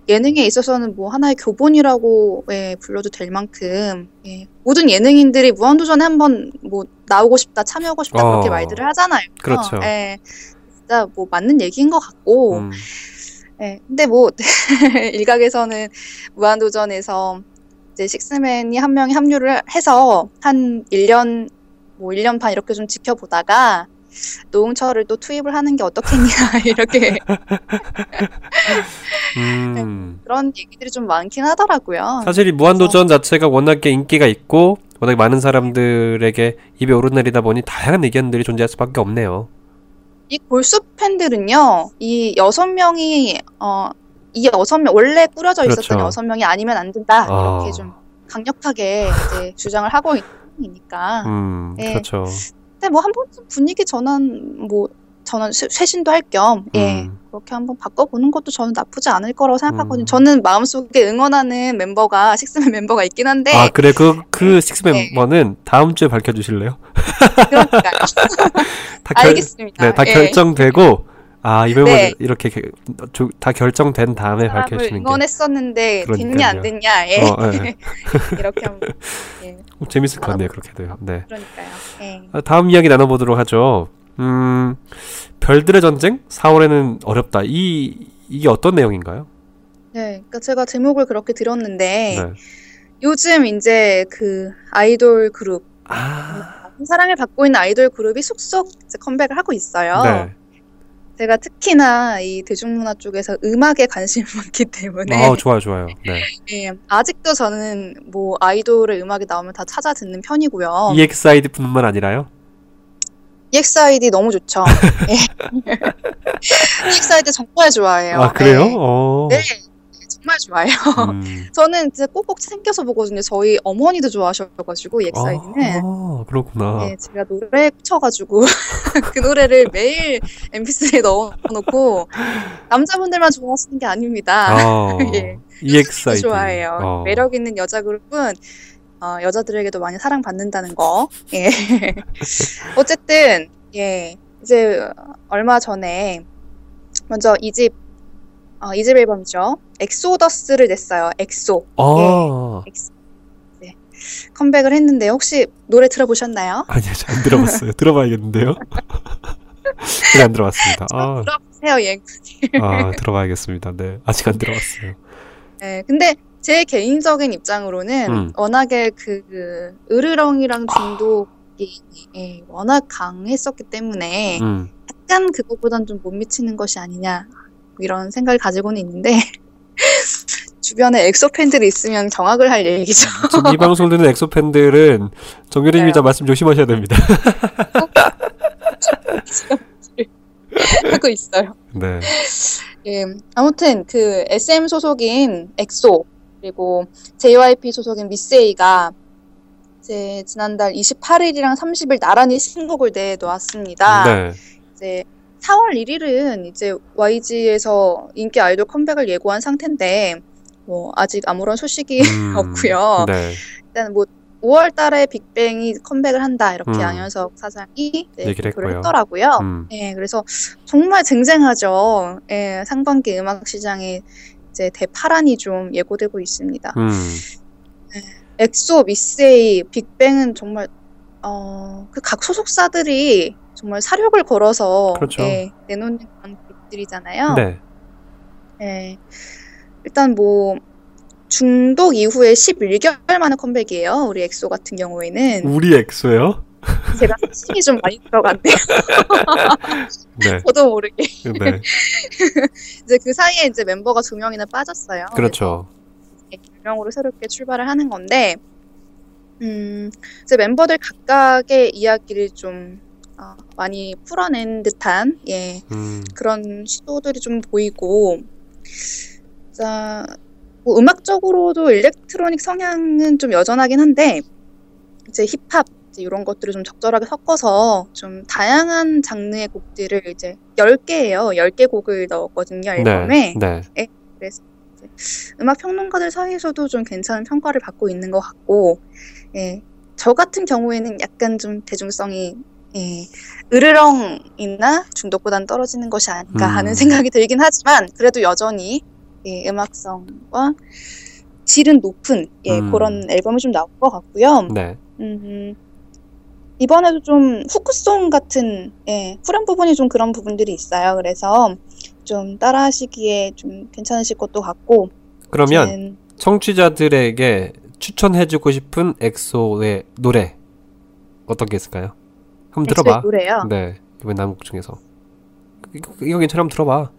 예능에 있어서는 뭐 하나의 교본이라고 예, 불러도 될 만큼 예, 모든 예능인들이 무한도전에 한번 뭐 나오고 싶다 참여하고 싶다 그렇게 어. 말들을 하잖아요. 그렇죠. 예, 진짜 뭐 맞는 얘기인 것 같고 음, 예, 근데 뭐 [LAUGHS] 일각에서는 무한도전에서 이제 식스맨이 한 명이 합류를 해서 한 1년 뭐 1년 반 이렇게 좀 지켜보다가 노홍철을 또 투입을 하는 게 어떻겠냐 [LAUGHS] 이렇게 음. 그런 얘기들이 좀 많긴 하더라고요. 사실 이 무한도전 자체가 워낙에 인기가 있고 워낙 많은 사람들에게 입에 오르내리다 보니 다양한 의견들이 존재할 수밖에 없네요. 이 골수 팬들은요, 이 여섯 명이 어, 이 여섯 명 원래 꾸려져 있었던 그렇죠. 여섯 명이 아니면 안 된다 아. 이렇게 좀 강력하게 이제 주장을 하고 있으니까. 음, 네. 그렇죠. 근데 뭐 한 번쯤 분위기 전환 뭐 전환 쇄- 쇄신도 할 겸 예. 음. 그렇게 한번 바꿔보는 것도 저는 나쁘지 않을 거라고 생각하거든요. 음. 저는 마음속에 응원하는 멤버가 식스맨 멤버가 있긴 한데 아, 그래. 그, 그 식스 네. 멤버는 다음 주에 밝혀주실래요? 그러니까요. [LAUGHS] 다 결, 알겠습니다. 네, 다 예. 결정되고, 아, 이 멤버 네. 이렇게 다 결정된 다음에 사람을 밝혀주시는 게. 응원했었는데 됐냐 그러니까요. 안 됐냐 예. 어, 예. [LAUGHS] 이렇게 한번 예. 어, 재밌을 것 같네요, 그렇게 돼요. 네. 그러니까요. 예. 아, 다음 이야기 나눠보도록 하죠. 음, 별들의 전쟁? 4월에는 어렵다. 이, 이게 어떤 내용인가요? 네, 그러니까 제가 제목을 그렇게 들었는데 네. 요즘 이제 그 아이돌 그룹 아, 사랑을 받고 있는 아이돌 그룹이 속속 이제 컴백을 하고 있어요. 네. 제가 특히나 이 대중문화 쪽에서 음악에 관심이 [LAUGHS] 많기 때문에 어, 좋아요, 좋아요. 네. 예, 아직도 저는 뭐 아이돌의 음악이 나오면 다 찾아 듣는 편이고요. EXID 뿐만 아니라요? EXID 너무 좋죠. [LAUGHS] 예. [LAUGHS] EXID 정말 좋아해요. 아, 그래요? 예. 어. 네, 정말 좋아해요. 음. [LAUGHS] 저는 진짜 꼭꼭 챙겨서 보거든요. 저희 어머니도 좋아하셔가지고 EXID는. 아, 그렇구나. 네, 제가 노래에 꽂혀가지고 [LAUGHS] 그 노래를 매일 MP3에 [LAUGHS] 넣어놓고 남자분들만 좋아하시는 게 아닙니다. 아, 예. EXID. 좋아해요. 어. 매력 있는 여자 그룹은 어, 여자들에게도 많이 사랑받는다는 거. 예. 어쨌든 예 이제 얼마 전에 먼저 이집 어, 이집 앨범이죠. 엑소더스를 냈어요. 엑소 아, 컴백을 했는데 혹시 노래 들어보셨나요? [LAUGHS] 아니요, 잘안 들어봤어요. 들어봐야겠는데요? 아직 [LAUGHS] 안 들어봤습니다. 아, 들어보세요, 예. 아, 들어봐야겠습니다. 네. 아직 안 들어봤어요. 네, 근데 제 개인적인 입장으로는 음. 워낙에 그, 그 으르렁이랑 중독이 예, 워낙 강했었기 때문에 음. 약간 그거보단 좀 못 미치는 것이 아니냐 이런 생각을 가지고는 있는데 [LAUGHS] 주변에 엑소 팬들이 있으면 경악을 할 얘기죠. 지금 이 방송을 듣는 엑소 팬들은 정유림 네. 기자 말씀 조심하셔야 됩니다. [LAUGHS] 하고 있어요. 네. 예, 아무튼 그 SM 소속인 엑소 그리고 JYP 소속인 미세이가 이제 지난달 28일이랑 30일 나란히 신곡을 내놓았습니다. 네. 이제 4월 1일은 이제 YG에서 인기 아이돌 컴백을 예고한 상태인데 뭐 아직 아무런 소식이 음, [LAUGHS] 없고요. 네. 일단 뭐 5월 달에 빅뱅이 컴백을 한다 이렇게 음. 양현석 사장이 네, 얘기를 했고요. 했더라고요. 음. 예, 그래서 정말 쟁쟁하죠. 예, 상반기 음악 시장에 이제 대파란이 좀 예고되고 있습니다. 음. 엑소, 미쓰에이, 빅뱅은 정말 어, 그 각 소속사들이 정말 사력을 걸어서 그렇죠. 예, 내놓는 그런 곡들이잖아요. 네. 예. 일단 뭐 중독 이후에 11개월 만에 컴백이에요. 우리 엑소 같은 경우에는 우리 엑소요? [LAUGHS] 제가 힘이 좀 많이 들어갔네요. [LAUGHS] 네. 저도 모르게 네. [LAUGHS] 이제 그 사이에 이제 멤버가 두 명이나 빠졌어요. 그렇죠. 명으로 새롭게 출발을 하는 건데, 음, 이제 멤버들 각각의 이야기를 좀 어, 많이 풀어낸 듯한 예 음. 그런 시도들이 좀 보이고, 자, 뭐 음악적으로도 일렉트로닉 성향은 좀 여전하긴 한데, 이제 힙합 이제 이런 것들을 좀 적절하게 섞어서 좀 다양한 장르의 곡들을 이제 10개예요. 10개 곡을 넣었거든요, 앨범에. 네. 네. 음악 평론가들 사이에서도 좀 괜찮은 평가를 받고 있는 것 같고, 예, 저 같은 경우에는 약간 좀 대중성이 예, 으르렁이나 중독보다는 떨어지는 것이 아닌가 음. 하는 생각이 들긴 하지만 그래도 여전히 예, 음악성과 질은 높은 예, 음. 그런 앨범이 좀 나올 것 같고요. 네. 음, 이번에도 좀 후크송 같은 예, 후렴 부분이 좀 그런 부분들이 있어요. 그래서 좀 따라하시기에 좀 괜찮으실 것도 같고 그러면 청취자들에게 추천해주고 싶은 엑소의 노래 어떤 게 있을까요? 한번 들어봐. 노래요. 네. 이번 남곡 중에서 이거, 이거 괜찮으면 들어봐.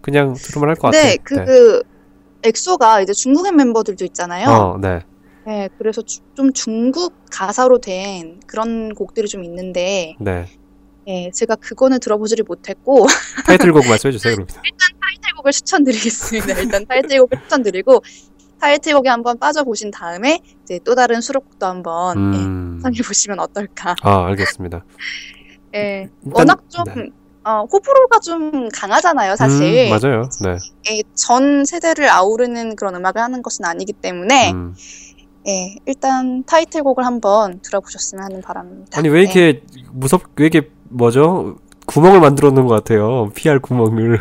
그냥 들으면 할 것 같아. 네, 그 엑소가 이제 중국인 멤버들도 있잖아요. 어, 네. 네, 그래서 주- 좀 중국 가사로 된 그런 곡들이 좀 있는데, 네. 예, 제가 그거는 들어보지를 못했고 타이틀곡 [LAUGHS] 말씀해 주세요, 그럼. 타이틀곡을 추천드리겠습니다. 일단 타이틀곡을 추천드리고 타이틀곡에 한번 빠져보신 다음에 이제 또 다른 수록곡도 한번 예, 음. 상해 보시면 어떨까. 아, 알겠습니다. 예, 일단- 워낙 좀 네. 어, 호불호가 좀 강하잖아요, 사실. 음, 맞아요. 네. 예, 전 세대를 아우르는 그런 음악을 하는 것은 아니기 때문에 음. 예, 일단 타이틀곡을 한번 들어보셨으면 하는 바람입니다. 아니 왜 네. 이렇게 무섭 왜 이렇게 뭐죠? 구멍을 만들어 놓은 것 같아요. PR 구멍을.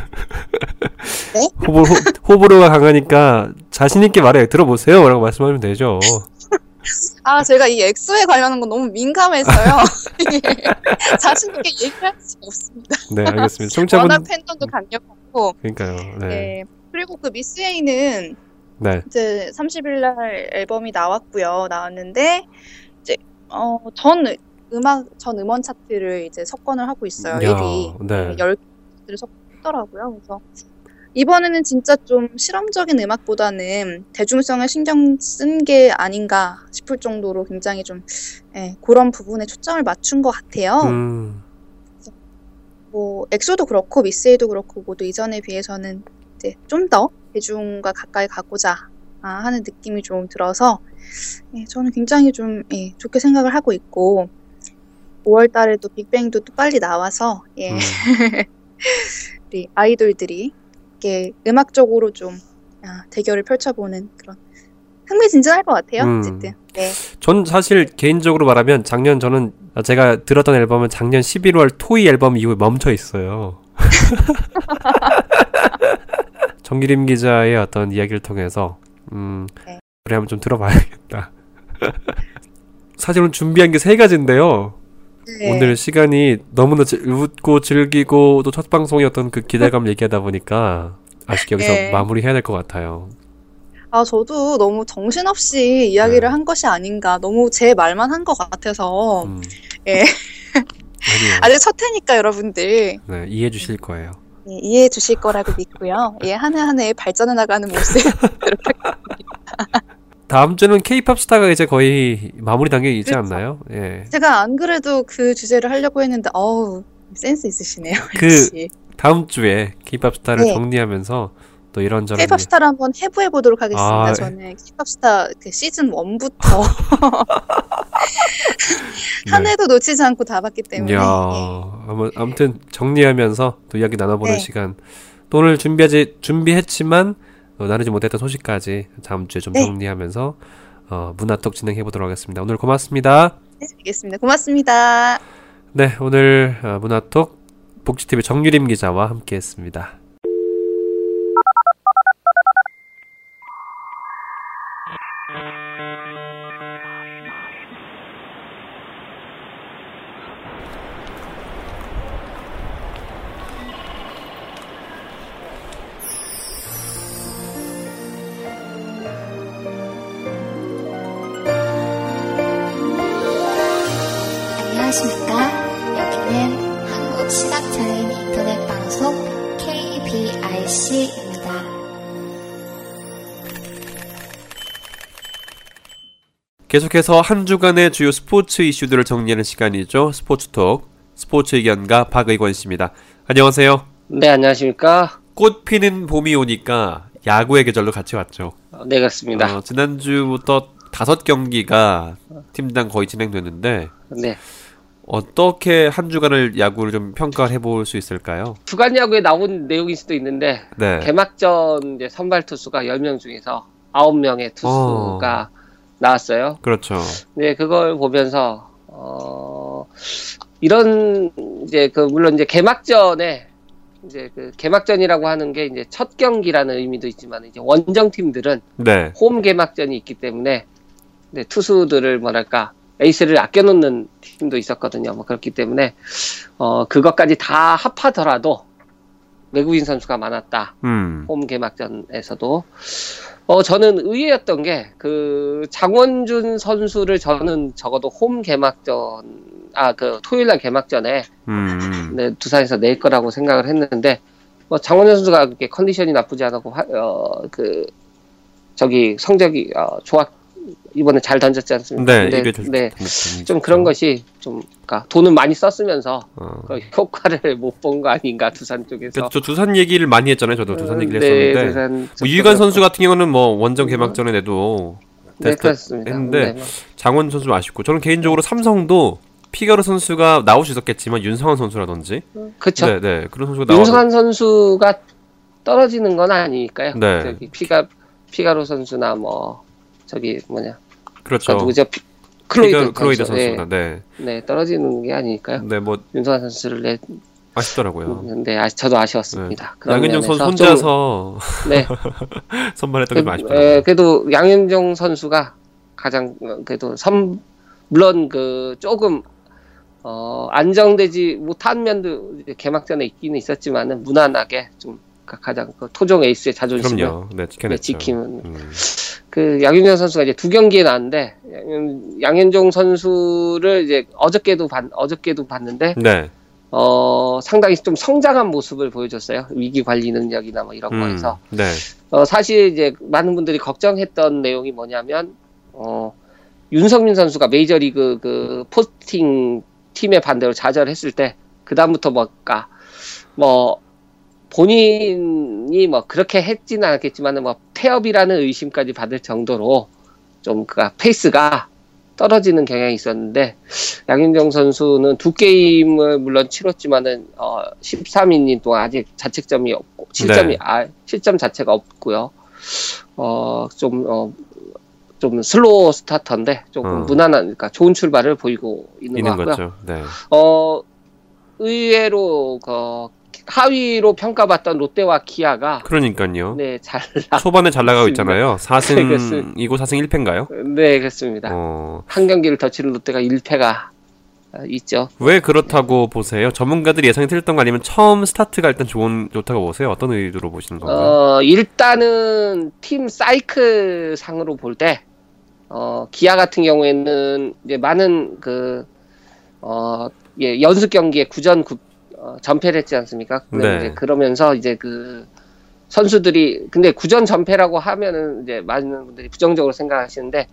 네? 호불 호, 호불 호가 강하니까 자신 있게 말해 들어보세요 라고 말씀하면 되죠. 아, 제가 이 엑소에 관련한 건 너무 민감해서요. 예, [LAUGHS] 자신 있게 얘기할 수가 없습니다. 네, 알겠습니다. 청취자분 워낙 팬덤도 강력하고, 그러니까요. 네. 예. 그리고 그 미스 A는 네. 이제 30일 날 앨범이 나왔고요. 나왔는데 이제 어, 전 음악 전 음원 차트를 이제 석권을 하고 있어요. 야, 1위. 네. 10개를 석권했더라고요. 그래서 이번에는 진짜 좀 실험적인 음악보다는 대중성을 신경 쓴 게 아닌가 싶을 정도로 굉장히 좀 예, 그런 부분에 초점을 맞춘 것 같아요. 음. 뭐 엑소도 그렇고 미스에도 그렇고 모두 이전에 비해서는 이제 좀 더 대중과 가까이 가고자 아, 하는 느낌이 좀 들어서 예, 저는 굉장히 좀 예, 좋게 생각을 하고 있고 5월 달에도 빅뱅도 또 빨리 나와서 예, 음. [LAUGHS] 우리 아이돌들이 이렇게 음악적으로 좀 아, 대결을 펼쳐보는 그런 흥미진진할 것 같아요. 음. 어쨌든 네. 전 사실 개인적으로 말하면 작년 저는 제가 들었던 앨범은 작년 11월 토이 앨범 이후에 멈춰 있어요. [LAUGHS] 정기림 기자의 어떤 이야기를 통해서 음 네. 그래 한번 좀 들어봐야겠다. [LAUGHS] 사실 오늘 준비한 게 세 가지인데요. 네. 오늘 시간이 너무나 즐- 웃고 즐기고 또 첫 방송이었던 그 기대감 얘기하다 보니까 아쉽게 여기서 네. 마무리해야 될 것 같아요. 아, 저도 너무 정신없이 이야기를 네. 한 것이 아닌가. 너무 제 말만 한 것 같아서. 음. 예. 아직 첫 해니까 여러분들 네, 이해해 주실 거예요. 예, 이해해 주실 거라고 믿고요. 예, 한 해 한 해 발전해 나가는 모습. [LAUGHS] [LAUGHS] 다음 주는 K-팝 스타가 이제 거의 마무리 단계에 있지 그렇죠. 않나요? 예. 제가 안 그래도 그 주제를 하려고 했는데, 어우, 센스 있으시네요. 그 역시. 다음 주에 K-팝 스타를 네. 정리하면서 또 이런저런 K-pop 스타를 한번 해부해 보도록 하겠습니다. 아, 저는 K-pop 스타 그 시즌 1부터 [LAUGHS] [LAUGHS] 한 네. 해도 놓치지 않고 다 봤기 때문에. 야, 예. 아무- 아무튼 정리하면서 또 이야기 나눠보는 네. 시간. 또 오늘 준비하지 준비했지만 어, 나누지 못했던 소식까지 다음 주에 좀 네. 정리하면서 어, 문화톡 진행해 보도록 하겠습니다. 오늘 고맙습니다. 네, 알겠습니다. 고맙습니다. 네, 오늘 어, 문화톡 복지TV 정유림 기자와 함께했습니다. 계속해서 한 주간의 주요 스포츠 이슈들을 정리하는 시간이죠. 스포츠톡 스포츠 의견가 박의권 씨입니다. 안녕하세요. 네, 안녕하십니까. 꽃 피는 봄이 오니까 야구의 계절로 같이 왔죠. 어, 네, 그렇습니다. 어, 지난주부터 다섯 경기가 팀당 거의 진행됐는데 네. 어떻게 한 주간을 야구를 좀 평가를 해볼 수 있을까요? 주간 야구에 나온 내용일 수도 있는데, 네. 개막전 선발 투수가 10명 중에서 9명의 투수가 나왔어요. 그렇죠. 네, 그걸 보면서, 어, 이런, 이제 그, 물론 이제 개막전에, 이제 그 개막전이라고 하는 게 이제 첫 경기라는 의미도 있지만, 이제 원정 팀들은 네. 홈 개막전이 있기 때문에 네, 투수들을 뭐랄까 에이스를 아껴놓는 팀도 있었거든요. 뭐 그렇기 때문에 어 그것까지 다 합하더라도 외국인 선수가 많았다. 음. 홈 개막전에서도 어 저는 의외였던 게 그 장원준 선수를 저는 적어도 홈 개막전 아 그 토요일 날 개막전에 음. 네, 두산에서 낼 거라고 생각을 했는데 뭐 장원준 선수가 그렇게 컨디션이 나쁘지 않고 화- 어, 그 저기 성적이 어, 좋았 이번에 잘 던졌지 않습니까? 네, 근데, 이게 좀, 네, 좀 그런 것이 좀 그러니까 돈은 많이 썼으면서 어. 그 효과를 [LAUGHS] 못 본 거 아닌가 두산 쪽에서. 그저 두산 얘기를 많이 했잖아요. 저도 두산 얘기를 네, 했었는데 뭐 유희관 선수. 같은 경우는 뭐 원정 개막전에 내도 네 그렇습니다. 했는데 네, 뭐. 장원준 선수 좀 아쉽고 저는 개인적으로 삼성도 피가로 선수가 나올 수 있었겠지만 윤성환 선수라든지 그쵸. 네, 네 그런 선수가 나와도 윤성환 선수가 떨어지는 건 아니니까요. 네. 피가 피가로 선수나 뭐 저기 뭐냐 그렇죠. 그 누구죠? 피- 클로이드, 클로이드 선수. 네, 선수나 네, 네, 떨어지는 게 아니니까요. 네, 뭐 윤성환 선수를 내, 아쉽더라고요. 네, 아, 저도 아쉬웠습니다. 그런 양현종 선수 면에서 좀- 혼자서 [LAUGHS] 네, [LAUGHS] 선발했던 게좀 에, 아쉽더라고요. 그래도 양현종 선수가 가장 어, 그래도 선 물론 그 조금 어, 안정되지 못한 면도 개막전에 있기는 있었지만은 무난하게 좀 가- 가장 그 토종 에이스의 자존심을 그럼요. 네, 지켜냈죠. 지키는 음. 그 양현종 선수가 이제 두 경기에 나왔는데 양현- 양현 종 선수를 이제 어저께도 봤 어저께도 봤는데 네, 어 상당히 좀 성장한 모습을 보여줬어요. 위기 관리 능력이나 뭐 이런 음, 거에서. 네, 어 사실 이제 많은 분들이 걱정했던 내용이 뭐냐면 어 윤석민 선수가 메이저리그 그 포스팅 팀의 반대로 좌절했을 때 그 다음부터 뭘까? 뭐 본인이 뭐 그렇게 했지는 않았겠지만은 뭐 태업이라는 의심까지 받을 정도로 좀 그가 페이스가 떨어지는 경향이 있었는데 양현종 선수는 두 게임을 물론 치렀지만은 어 13이닝 동안 아직 자책점이 없고 실점이 네. 아 실점 자체가 없고요. 어좀 어, 좀 slow starter인데 조금 어. 무난한 그러니까 좋은 출발을 보이고 있는, 있는 것 같고요. 거죠. 네, 어 의외로 그 하위로 평가받던 롯데와 기아가 그러니까요. 네, 잘 초반에 잘 나가고. 있잖아요. [LAUGHS] 네, 그렇습니다. 4승 이고 4승 1패인가요? 네, 그렇습니다. 어, 한 경기를 더 치른 롯데가 1패가 있죠. 왜 그렇다고 보세요? 전문가들이 예상이 틀렸던 거 아니면 처음 스타트가 일단 좋은 좋다고 보세요? 어떤 의도로 보시는 건가요? 어, 일단은 팀 사이클 상으로 볼 때, 어, 기아 같은 경우에는 이제 많은 그, 어, 예, 연습 경기에 구전 구, 어, 전패를 했지 않습니까? 네. 이제 그러면서 이제 그 선수들이, 근데 구전 전패라고 하면은 이제 많은 분들이 부정적으로 생각하시는데,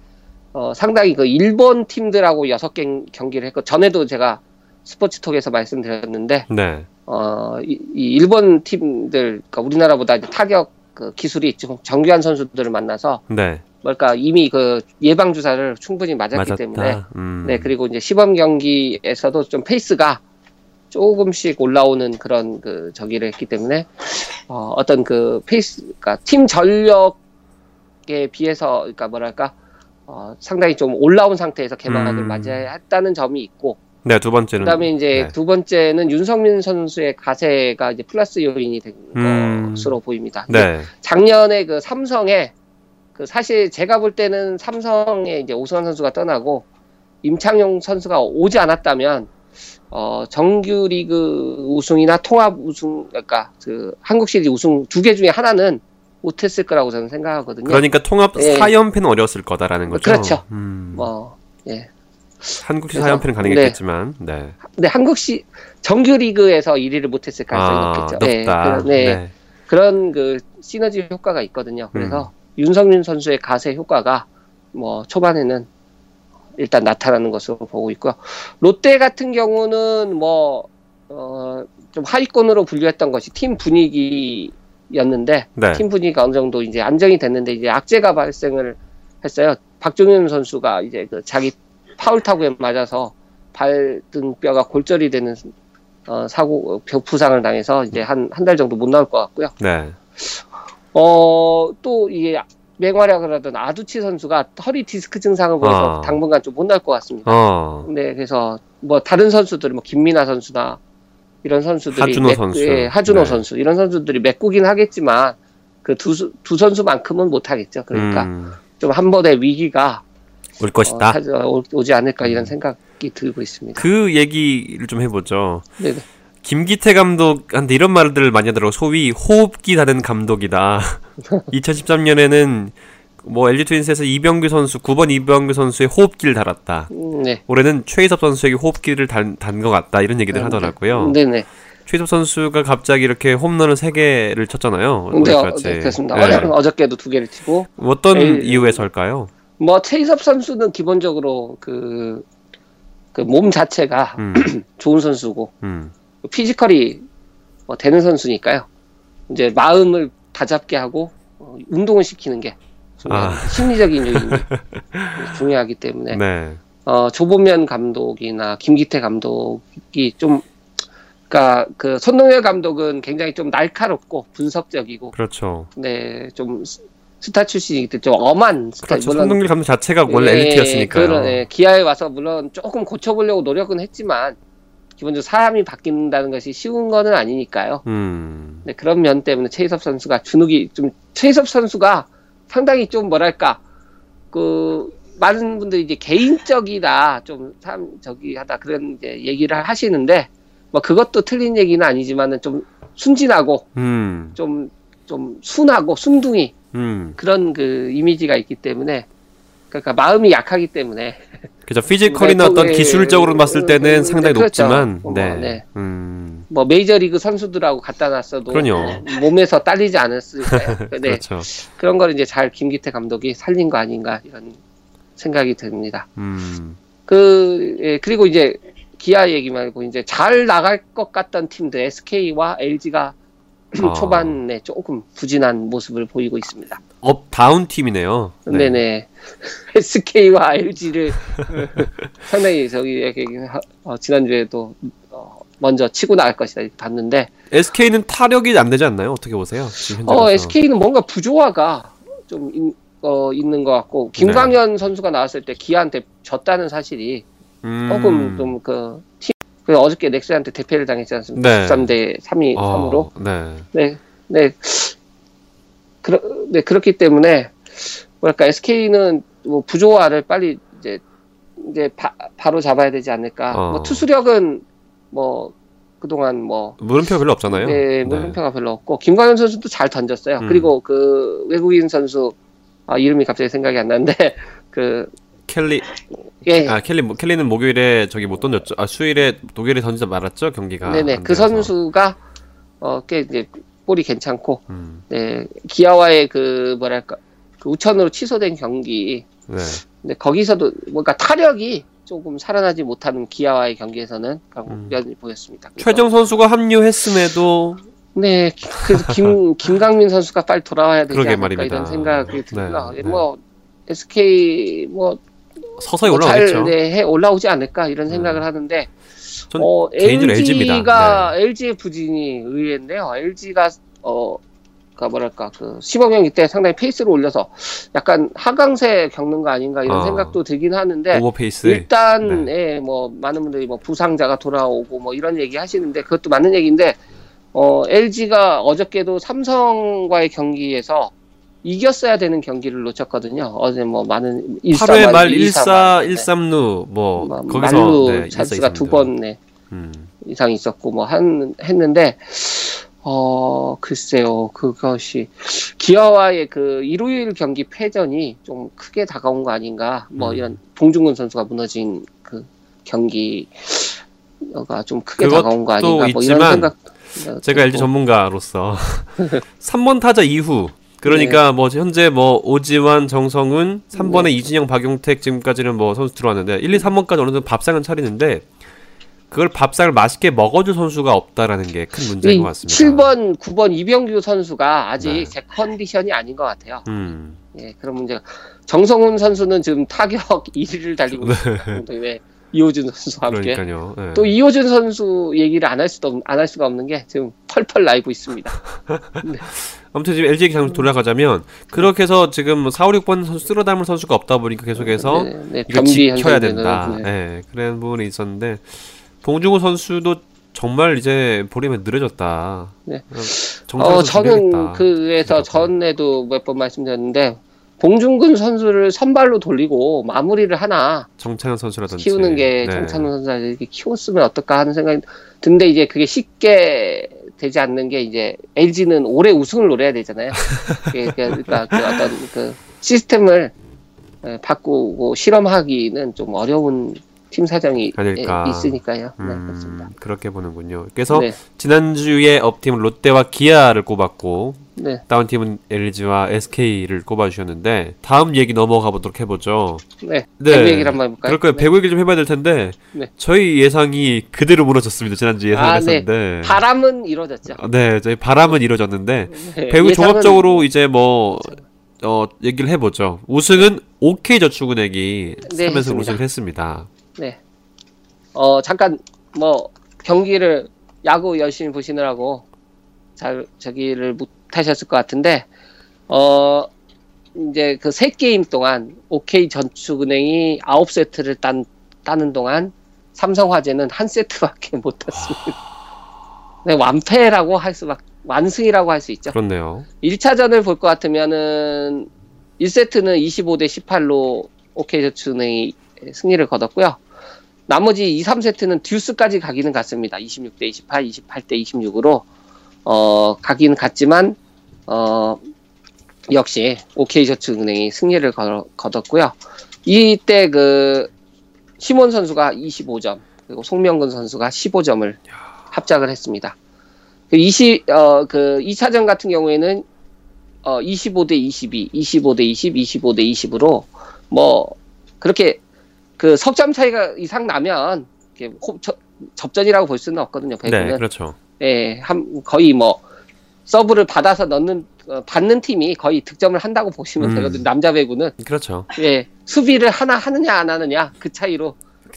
어, 상당히 그 일본 팀들하고 여섯 개 경기를 했고, 전에도 제가 스포츠톡에서 말씀드렸는데, 네, 어, 이, 이 일본 팀들, 그러니까 우리나라보다 이제 타격 그 기술이 좀 정교한 선수들을 만나서, 네, 뭘까, 이미 그 예방 주사를 충분히 맞았기 맞았다. 때문에, 음. 네, 그리고 이제 시범 경기에서도 좀 페이스가 조금씩 올라오는 그런 그 저기를 했기 때문에, 어, 어떤 그 페이스, 그러니까 팀 전력에 비해서, 그러니까 뭐랄까, 어, 상당히 좀 올라온 상태에서 개막을 음. 맞이했다는 점이 있고, 네, 두 번째는 그다음에 이제 네. 두 번째는 윤석민 선수의 가세가 이제 플러스 요인이 된 음. 것으로 보입니다. 네, 작년에 그 삼성에 그 사실 제가 볼 때는 삼성에 이제 오승환 선수가 떠나고 임창용 선수가 오지 않았다면 어 정규 리그 우승이나 통합 우승 그러니까 그 한국 시리즈 우승 두 개 중에 하나는 못했을 거라고 저는 생각하거든요. 그러니까 통합 예. 4연패는 어려웠을 거다라는 거죠. 그렇죠. 음. 뭐 예. 한국시 그래서- 4연패는 가능했겠지만 네. 근데 한국시 정규 리그에서 1위를 못했을 가능성이 아, 높겠죠. 높다. 그런, 네, 네. 그런 그 시너지 효과가 있거든요. 음. 그래서 윤성윤 선수의 가세 효과가 뭐 초반에는 일단 나타나는 것으로 보고 있고요. 롯데 같은 경우는 뭐, 어, 좀 하위권으로 분류했던 것이 팀 분위기였는데, 네. 팀 분위기가 어느 정도 이제 안정이 됐는데, 이제 악재가 발생을 했어요. 박종윤 선수가 이제 그 자기 파울 타구에 맞아서 발 등뼈가 골절이 되는 어, 사고, 벽 부상을 당해서 이제 한, 한 달 정도 못 나올 것 같고요. 네. 어, 또 이게 맹활약을 하던 아두치 선수가 허리 디스크 증상을 보여서 아. 당분간 좀못 나올 것 같습니다. 어. 네, 그래서 뭐 다른 선수들, 뭐 김민아 선수나 이런 선수들이 하준호 메- 선수. 예, 하준호 네. 선수 이런 선수들이 메꾸긴 하겠지만 그두 두 선수만큼은 못 하겠죠. 그러니까 음, 좀한 번의 위기가 올 어, 것이다. 찾아- 오- 오지 않을까 이런 음. 생각이 들고 있습니다. 그 얘기를 좀 해보죠. 네네. 김기태 감독한테 이런 말들을 많이 하더라고. 소위 호흡기 다는 감독이다. [LAUGHS] 2013년에는 뭐 LG 트윈스에서 이병규 선수 9번 이병규 선수의 호흡기를 달았다. 음, 네. 올해는 최희섭 선수에게 호흡기를 단 것 같다 이런 얘기들 하더라고요. 네 네. 최희섭 선수가 갑자기 이렇게 홈런을 3개를 쳤잖아요. 근데 어. 네, 그렇습니다. 네. 어저, 어저께도 두 개를 치고 어떤 에이, 이유에서일까요? 뭐 최희섭 선수는 기본적으로 그 그몸 자체가 음, [CLEARS THROAT] 좋은 선수고 음, physical이 뭐 되는 선수니까요. 이제 마음을 다잡게 하고 어, 운동을 시키는 게. 아. 심리적인 요인이 [LAUGHS] 중요하기 때문에 네. 어, 조범현 감독이나 김기태 감독이 좀 그러니까 그 선동열 감독은 굉장히 좀 날카롭고 분석적이고 그렇죠. 네, 좀 스- 스타 출신이기 때문에 좀 엄한 스타 그렇죠. 선동열 감독 자체가 원래 예, 엘리트였으니까요. 그런, 예, 기아에 와서 물론 조금 고쳐보려고 노력은 했지만 기본적으로 사람이 바뀐다는 것이 쉬운 거는 아니니까요. 음, 네, 그런 면 때문에 최희섭 선수가 주눅이 좀 최희섭 선수가 상당히 좀 뭐랄까 그 많은 분들이 이제 개인적이다 좀 참 저기 하다 그런 이제 얘기를 하시는데 뭐 그것도 틀린 얘기는 아니지만은 좀 순진하고 음, 좀좀 순하고 순둥이 음. 그런 그 이미지가 있기 때문에 그러니까 마음이 약하기 때문에 그죠. 피지컬이나 네, 어떤 그, 기술적으로 봤을 때는 음, 상당히 그렇죠. 높지만, 어, 네. 네. 음, 뭐 메이저리그 선수들하고 갖다 놨어도 그럼요. 몸에서 딸리지 않았을까요? [LAUGHS] 네. 그렇죠. 그런 걸 이제 잘 김기태 감독이 살린 거 아닌가 이런 생각이 듭니다. 음, 그 예, 그리고 이제 기아 얘기 말고 이제 잘 나갈 것 같던 팀들 SK와 LG가 아. [CLEARS THROAT] 초반에 조금 부진한 모습을 보이고 있습니다. up down 팀이네요. 네. 네. 네 SK와 LG를 [LAUGHS] 상당히 저기 어, 지난주에도 어, 먼저 치고 나갈 것이다 봤는데 SK는 타력이 안 되지 않나요? 어떻게 보세요? 어, SK는 뭔가 부조화가 좀 있, 어, 있는 것 같고 김광현 선수가 나왔을 때 기아한테 졌다는 사실이 음, 조금 좀그 팀, 그 어저께 넥센한테 대패를 당했지 않습니까? 네. 13대 3이 어, 3으로. 네. 네, 네. 그러, 네, 그렇기 때문에 뭐랄까 SK는 뭐 부조화를 빨리 이제 이제 바, 바로 잡아야 되지 않을까. 어. 뭐 투수력은 뭐 그동안 뭐 물음표 별로 없잖아요. 네, 물음표가 별로 없고 김광현 선수도 잘 던졌어요. 음. 그리고 그 외국인 선수 아, 이름이 갑자기 생각이 안 나는데 [LAUGHS] 그 켈리 예, 아 켈리 뭐- 켈리는 목요일에 저기 못 던졌죠. 아 수요일에 독일에 던지자 말았죠 경기가. 네네 안 그. 선수가 어꽤 이제 볼이 괜찮고 음, 네 기아와의 그 뭐랄까 그 우천으로 취소된 경기 네. 근데 거기서도 뭔가 타력이 조금 살아나지 못하는 기아와의 경기에서는 그런 음. 면이 보였습니다. 최정 선수가 합류했음에도 네, 기- 그래서 김 [LAUGHS] 김강민 선수가 빨리 돌아와야 되지 않을까 말입니다. 이런 생각이 들고요. 네, 뭐 SK 뭐 서서히 뭐 올라오겠죠. 잘 네, 해 올라오지 않을까 이런 음. 생각을 하는데 전 어. LG가 LG의 부진이 의외인데요. LG가 어, 그 뭐랄까 그 시범 경기 때 상당히 페이스를 올려서 약간 하강세 겪는 거 아닌가 이런 어. 생각도 들긴 하는데 오버페이스. 일단 네. 예, 뭐 많은 분들이 뭐 부상자가 돌아오고 뭐 이런 얘기 하시는데 그것도 맞는 얘기인데 어, LG가 어저께도 삼성과의 경기에서 이겼어야 되는 경기를 놓쳤거든요. 어제 뭐 많은 8회 말 1사 1사 1삼루 뭐 뭐, 거기서 네, 찬스가 1사, 두 2삼루. 번 네, 음. 이상 있었고 뭐 한 했는데 어, 글쎄요. 그것이 기아와의 그 일요일 경기 패전이 좀 크게 다가온 거 아닌가. 뭐 음. 이런 봉중근 선수가 무너진 그 경기가 좀 크게 다가온 거 아닌가. 뭐 이런 생각. 제가 LG 전문가로서 [LAUGHS] 3번 타자 이후 그러니까 뭐 현재 뭐 오지환, 정성훈, 3번에 네. 이진영, 박용택 지금까지는 뭐 선수 들어왔는데 1, 2, 3번까지 어느 정도 밥상은 차리는데 그걸 밥상을 맛있게 먹어줄 선수가 없다라는 게 큰 문제인 것 같습니다. 7번, 9번 이병규 선수가 아직 네. 제 컨디션이 아닌 것 같아요. 음, 예, 그런 문제가. 정성훈 선수는 지금 타격 [LAUGHS] 1위를 달리고 있습니다. 왜 이호준 선수와 함께. 네. 그러니까요. 예. 또 이호준 선수 얘기를 안 할 수도 없- 안할 수가 없는 게 지금 펄펄 날고 있습니다. [LAUGHS] 아무튼 지금 LG 잠시 돌아가자면 그렇게 해서 지금 4, 5, 6번 선수 쓸어 담을 선수가 없다 보니까 계속해서 네, 네, 이거 변비 지켜야 된다. 네. 예, 그런 부분이 있었는데 봉중호 선수도 정말 이제 보리면 느려졌다. 네. 정상에서 어, 저는. 그에서 전에도 몇 번 말씀드렸는데 봉중근 선수를 선발로 돌리고 마무리를 하나 정찬현 선수라든지 키우는 게 네. 정찬호 선수를 이렇게 키웠으면 어떨까 하는 생각이 드는데 이제 그게 쉽게 되지 않는 게 이제 LG는 올해 우승을 노려야 되잖아요. 그게 [LAUGHS] 그러니까 그 어떤 그 시스템을 에, 바꾸고 실험하기는 좀 어려운 팀 사정이 아닐까. 에, 있으니까요. 네, 음, 그렇습니다. 그렇게 보는군요. 그래서 네, 지난주에 up팀 롯데와 기아를 꼽았고 네, down 팀은 LG와 SK를 꼽아주셨는데 다음 얘기 넘어가 보도록 해보죠. 네. 네. 배구 얘기를 한번 해볼까요? 그럴 거예요. 배구 얘기 좀 해봐야 될 텐데 네. 저희 예상이 그대로 무너졌습니다. 지난주 아, 예상했었는데. 바람은 이루어졌죠. 네, 저희 바람은 이루어졌는데 네, 배구 예상은- 종합적으로 이제 뭐 어, 얘기를 해보죠. 우승은 OK 저축은행이 네, 3연승 했습니다. 우승을 했습니다. 네. 어, 잠깐, 뭐, 경기를, 야구 열심히 보시느라고, 잘, 저기를 못 하셨을 것 같은데, 어, 이제 그 세 게임 동안, OK 전축은행이 아홉 세트를 딴, 따는 동안, 삼성화재는 한 세트밖에 못 땄습니다. 네, 완패라고 할 수밖, 완승이라고 할 수 있죠. 그렇네요. 1차전을 볼 것 같으면은 1세트는 25대 18로 OK저축은행이 승리를 거뒀고요. 나머지 2, 3세트는 듀스까지 가기는 갔습니다. 26대 28, 28대 26으로 어, 가기는 갔지만 어, 역시 OK저축은행이 승리를 거, 거뒀고요. 이때 그 시몬 선수가 25점 그리고 송명근 선수가 15점을 합작을 했습니다. 그 20, 어, 그 2차전 같은 경우에는 어, 25대 22, 25대 20, 25대 20으로 뭐 그렇게 그 석점 차이가 이상 나면 이렇게 호- 저- 접전이라고 볼 수는 없거든요. 네, 배구는 그렇죠. 예, 한 거의 뭐 서브를 받아서 넣는 어, 받는 팀이 거의 득점을 한다고 보시면 음. 되거든요. 남자 배구는 그렇죠. 예, 수비를 하나 하느냐 안 하느냐 그 차이로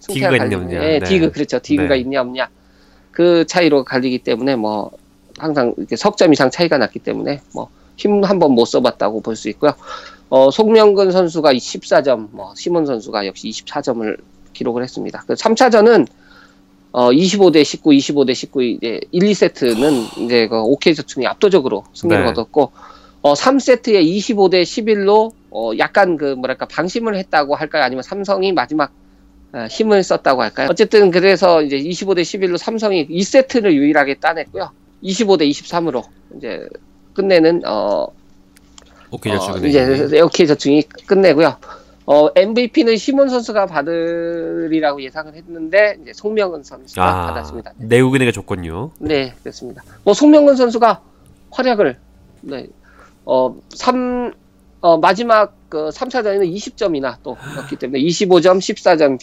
디그가 있냐 갈리는- 없냐. 예, 네. 디그 그렇죠. 디그가 네. 있냐 없냐 그 차이로 갈리기 때문에 뭐 항상 이렇게 석점 이상 차이가 났기 때문에 뭐 힘 한 번 못 써봤다고 볼 수 있고요. 어, 송명근 선수가 14점, 뭐 시몬 선수가 역시 24점을 기록을 했습니다. 그 3차전은 어, 25대 19, 25대 19 이제 1, 2세트는 이제 그 OK 저축이 압도적으로 승리를 네. 거뒀고 어, 3세트에 25대 11로 어, 약간 그 뭐랄까 방심을 했다고 할까요? 아니면 삼성이 마지막 어, 힘을 썼다고 할까요? 어쨌든 그래서 이제 25대 11로 삼성이 2세트를 유일하게 따냈고요. 25대 23으로 이제 끝내는 어, OK 어, 저축은행. 이제 OK 저축이 끝내고요. 어, MVP는 시몬 선수가 받으리라고 예상을 했는데 이제 송명은 선수가 아, 받았습니다. 내국인에게 줬군요. 네, 그렇습니다. 뭐 송명근 선수가 활약을 네. 어, 3 어, 마지막 그 3차전에는 20점이나 또 넣기 때문에 25점, 14점,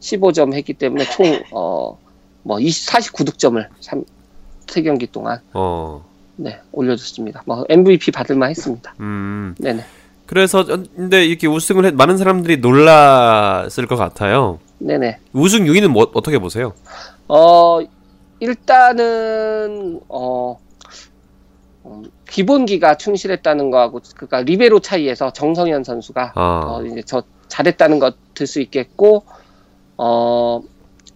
15점 했기 때문에 총 어, 뭐 20, 49득점을 3, 세 경기 동안 어, 네, 올려줬습니다. 뭐 MVP 받을 만 했습니다. 음. 네네. 그래서 전- 근데 이렇게 우승을 했 많은 사람들이 놀랐을 것 같아요. 네네. 우승 요인은 뭐 어떻게 보세요? 어, 일단은, 어, 음, 기본기가 충실했다는 거하고, 그니까, 리베로 차이에서 정성현 선수가, 아, 어, 이제 저 잘했다는 것 들 수 있겠고, 어,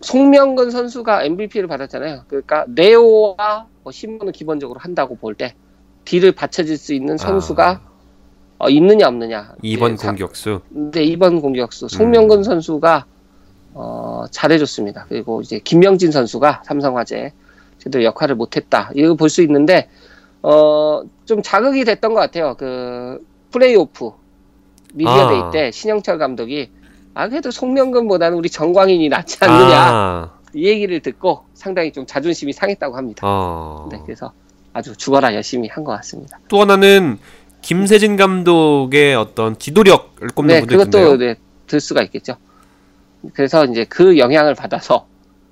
송명근 선수가 MVP를 받았잖아요. 그러니까, 네오와 뭐 신문은 기본적으로 한다고 볼 때, 뒤를 받쳐줄 수 있는 선수가, 아, 어, 있느냐, 없느냐. 2번 이제 사- 공격수. 네, 2번 공격수 음. 송명근 선수가 어, 잘해줬습니다. 그리고 이제 김명진 선수가 삼성화재 제대로 역할을 못했다. 이거 볼 수 있는데 어, 좀 자극이 됐던 것 같아요. 그 플레이오프 미디어데이 아. 때 신영철 감독이 아 그래도 송명근보다는 우리 정광인이 낫지 않느냐 아, 이 얘기를 듣고 상당히 좀 자존심이 상했다고 합니다. 어. 네, 그래서 아주 죽어라 열심히 한 것 같습니다. 또 하나는 김세진 감독의 어떤 지도력을 꼽는 네, 분도 그것도. 네, 들 수가 있겠죠. 그래서 이제 그 영향을 받아서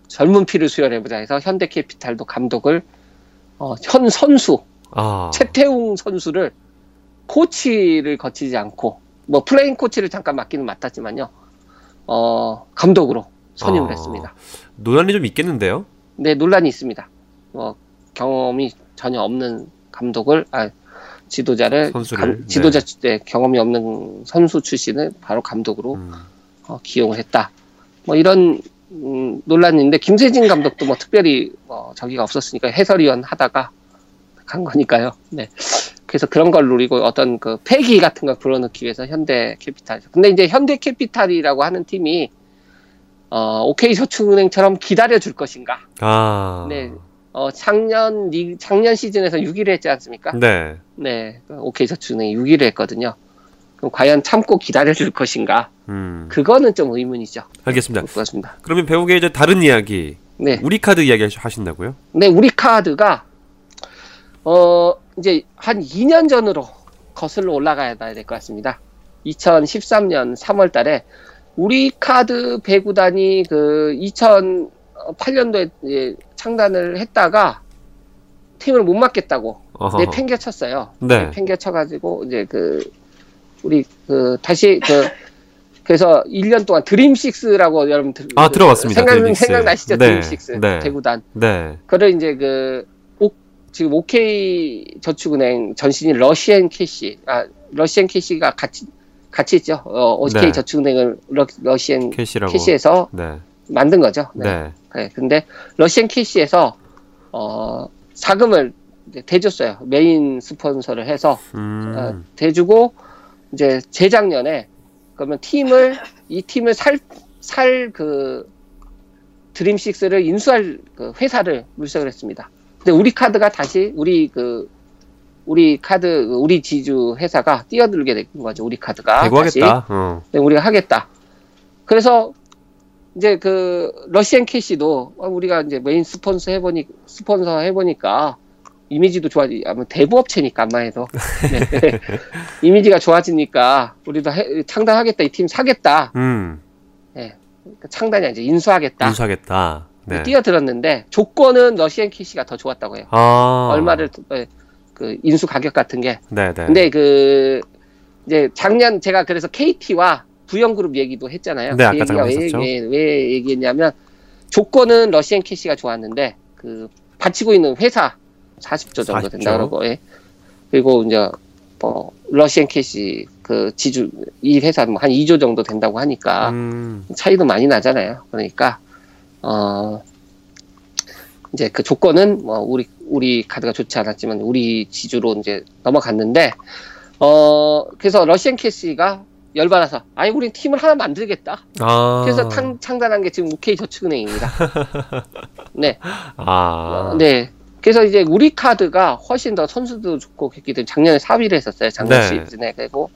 젊은 피를 수혈해보자 해서 현대캐피탈도 감독을 어, 현 선수 아, 최태웅 선수를 코치를 거치지 않고 뭐 플레잉 코치를 잠깐 맡기는 맡았지만요. 어, 감독으로 선임을 아. 했습니다. 논란이 좀 있겠는데요. 네, 논란이 있습니다. 뭐 경험이 전혀 없는 감독을 아 지도자를 선수를, 감- 지도자 네, 경험이 없는 선수 출신을 바로 감독으로 음. 어, 기용을 했다. 뭐 이런 음, 논란인데 김세진 감독도 뭐 특별히 뭐 저기가 없었으니까 해설위원 하다가 간 거니까요. 네. 그래서 그런 걸 노리고 어떤 그 패기 같은 걸 불어넣기 위해서 현대 캐피탈. 근데 이제 현대 캐피탈이라고 하는 팀이 어, OK 저축은행처럼 기다려 줄 것인가? 아, 네. 어, 작년 리 작년 시즌에서 6위를 했지 않습니까? 네. 네. OK 저축은행이 6위를 했거든요. 그럼 과연 참고 기다려 줄 것인가? 음, 그거는 좀 의문이죠. 알겠습니다. 그렇습니다. 그러면 배우계 이제 다른 이야기, 네. 우리 카드 이야기 하신다고요? 네, 우리 카드가 어 이제 한 2년 전으로 거슬러 올라가야 될 것 같습니다. 2013년 3월 달에 우리 카드 배구단이 그 2008년도에 창단을 했다가 팀을 못 맡겠다고. 내 팽개쳤어요. 네. 팽개쳐가지고 이제 그 우리 그 다시 그 그래서 1년 동안 드림식스라고 여러분 들, 아, 들어봤습니다. 생각. 생각나시죠? 네, 드림식스 네. 배구단. 네. 그를 이제 그 오, 지금 OK 저축은행 전신이 러시앤 캐시 아 러시앤 캐시가 같이 같이 있죠. 어, OK 네. 저축은행을 러, 러시앤 캐시라고. 캐시에서 네. 만든 거죠. 네. 네. 네, 근데 러시앤 캐시에서 어, 자금을 이제 대줬어요. 메인 스폰서를 해서 음. 어, 대주고 이제 재작년에 그러면 팀을 이 팀을 살 살 그 드림식스를 인수할 그 회사를 물색을 했습니다. 근데 우리 카드가 다시 우리 그 우리 카드 우리 지주 회사가 뛰어들게 된 거죠. 우리 카드가 다시. 대구하겠다. 어. 네, 우리가 하겠다. 그래서 이제 그 러시앤 캐시도 어, 우리가 이제 메인 스폰서 해보니 스폰서 해보니까 이미지도 좋아지 아마 대부업체니까 아마 해도 네. [LAUGHS] 이미지가 좋아지니까 우리도 해- 창단하겠다 이 팀 사겠다 음. 그러니까 창단이 이제 인수하겠다 인수하겠다. 네. 뛰어들었는데 조건은 러시앤 캐시가 더 좋았다고 해요 아. 얼마를 예, 그 인수 가격 같은 게 네, 네. 근데 그 이제 작년 제가 그래서 KT와 부영그룹 얘기도 했잖아요. 네, 아까 그 얘기가 잠깐 왜, 했었죠. 왜 얘기했냐면 조건은 러시앤 캐시가 좋았는데 그 받치고 있는 회사 40조 정도 40조. 된다 그러고 예. 그리고 이제 뭐 러시앤 캐시 그 지주 이 회사는 뭐한 2조 정도 된다고 하니까 음. 차이도 많이 나잖아요. 그러니까 어 이제 그 조건은 뭐 우리 우리 카드가 좋지 않았지만 우리 지주로 이제 넘어갔는데 어 그래서 러시앤 캐시가 열받아서 아니 우린 팀을 하나 만들겠다. 아. 그래서 창, 창단한 게 지금 UK 저축은행입니다. [LAUGHS] 네, 아. 어, 네. 그래서 이제 우리 카드가 훨씬 더 선수도 좋고 그랬기 때문에 작년에 4위를 했었어요. 작년 네. 시즌에 그리고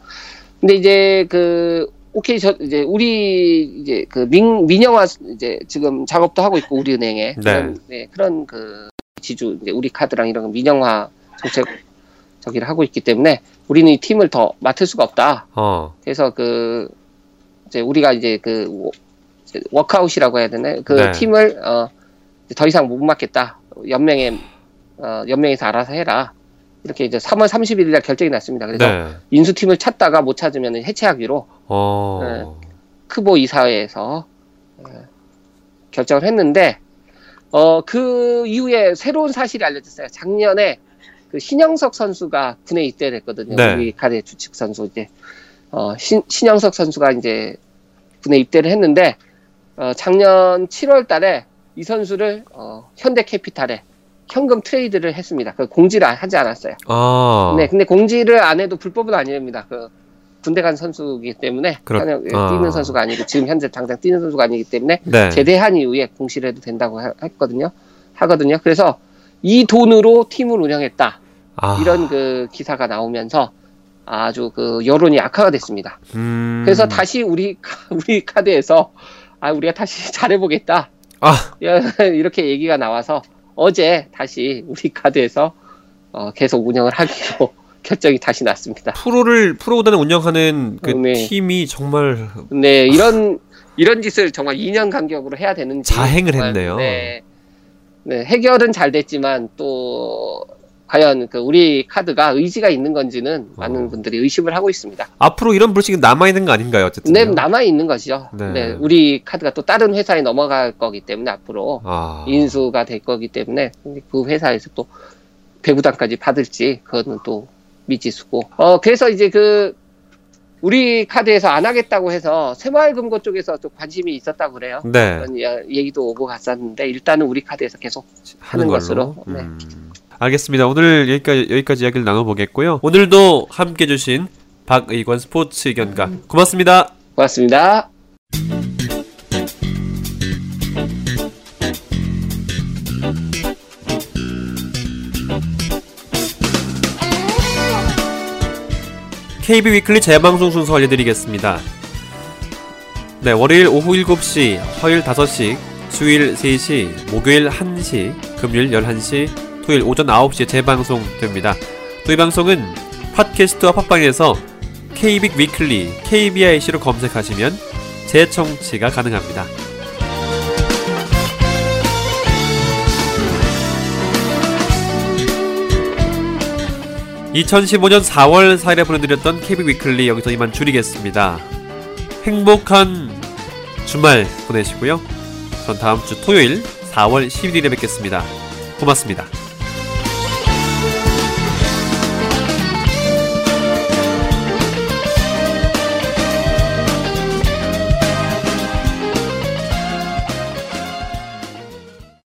근데 이제 그 오케이 저 이제 우리 이제 그 민, 민영화 이제 지금 작업도 하고 있고 우리 은행에 그런 네, 그런 그 지주 이제 우리 카드랑 이런 거 민영화 정책 저기를 하고 있기 때문에 우리는 이 팀을 더 맡을 수가 없다. 어. 그래서 그 이제 우리가 이제 그 워- 워크아웃이라고 해야 되나요? 그 네. 팀을 어, 더 이상 못 맡겠다. 연맹에 어, 연맹에서 알아서 해라. 이렇게 이제 3월 31일 날 결정이 났습니다. 그래서 네. 인수팀을 찾다가 못 찾으면 해체하기로 어. KOVO 이사회에서 어, 결정을 했는데 어, 그 이후에 새로운 사실이 알려졌어요. 작년에 그 신영석 선수가 군에 입대를 했거든요. 네. 우리 카드 주축 선수 이제 어, 신, 신영석 선수가 이제 군에 입대를 했는데 어, 작년 7월 달에 이 선수를 어, 현대 캐피탈에 현금 트레이드를 했습니다. 그 공지를 하지 않았어요. 아. 네, 근데 공지를 안 해도 불법은 아닙니다. 그 군대 간 선수이기 때문에 그렇- 아. 뛰는 선수가 아니고 지금 현재 당장 뛰는 선수가 아니기 때문에 네. 제대한 이후에 공시를 해도 된다고 하- 했거든요. 하거든요. 그래서 이 돈으로 팀을 운영했다. 아, 이런 그 기사가 나오면서 아주 그 여론이 악화가 됐습니다. 음, 그래서 다시 우리 카- [LAUGHS] 우리 카드에서 아 우리가 다시 [LAUGHS] 잘해보겠다 아, 야, [LAUGHS] 이렇게 얘기가 나와서 어제 다시 우리 카드에서 어, 계속 운영을 하기로 결정이 다시 났습니다. 프로를 프로구단을 운영하는 그 네. 팀이 정말 네 이런 이런 짓을 정말 2년 간격으로 해야 되는지 자행을 정말, 했네요. 네, 네 해결은 잘 됐지만 또 과연 그 우리 카드가 의지가 있는 건지는 많은 어. 분들이 의심을 하고 있습니다. 앞으로 이런 불씨가 남아 있는 거 아닌가요? 어쨌든. 네, 남아 있는 것이죠. 네. 네. 우리 카드가 또 다른 회사에 넘어갈 거기 때문에 앞으로 아, 인수가 될 거기 때문에 그 회사에서 또 배구단까지 받을지 그거는 또 미지수고. 어 그래서 이제 그 우리 카드에서 안 하겠다고 해서 새마을금고 쪽에서 좀 관심이 있었다고 그래요. 네. 그런 얘기도 오고 갔었는데 일단은 우리 카드에서 계속 하는 하는 걸로. 것으로, 네. 음. 알겠습니다. 오늘 여기까지 여기까지 이야기를 나눠보겠고요. 오늘도 함께 해주신 박의관 스포츠 의견가 고맙습니다. 고맙습니다. KBIC 위클리 재방송 순서 알려드리겠습니다. 네, 월요일 오후 7시, 화요일 5시, 수요일 3시, 목요일 1시, 금요일 11시, 토요일 오전 9시에 재방송됩니다. 저희 방송은 팟캐스트와 팟빵에서 KBIC 위클리, KBIC로 검색하시면 재청취가 가능합니다. 2015년 4월 4일에 보내드렸던 KB 위클리 여기서 이만 줄이겠습니다. 행복한 주말 보내시고요. 전 다음 주 토요일 4월 11일에 뵙겠습니다. 고맙습니다.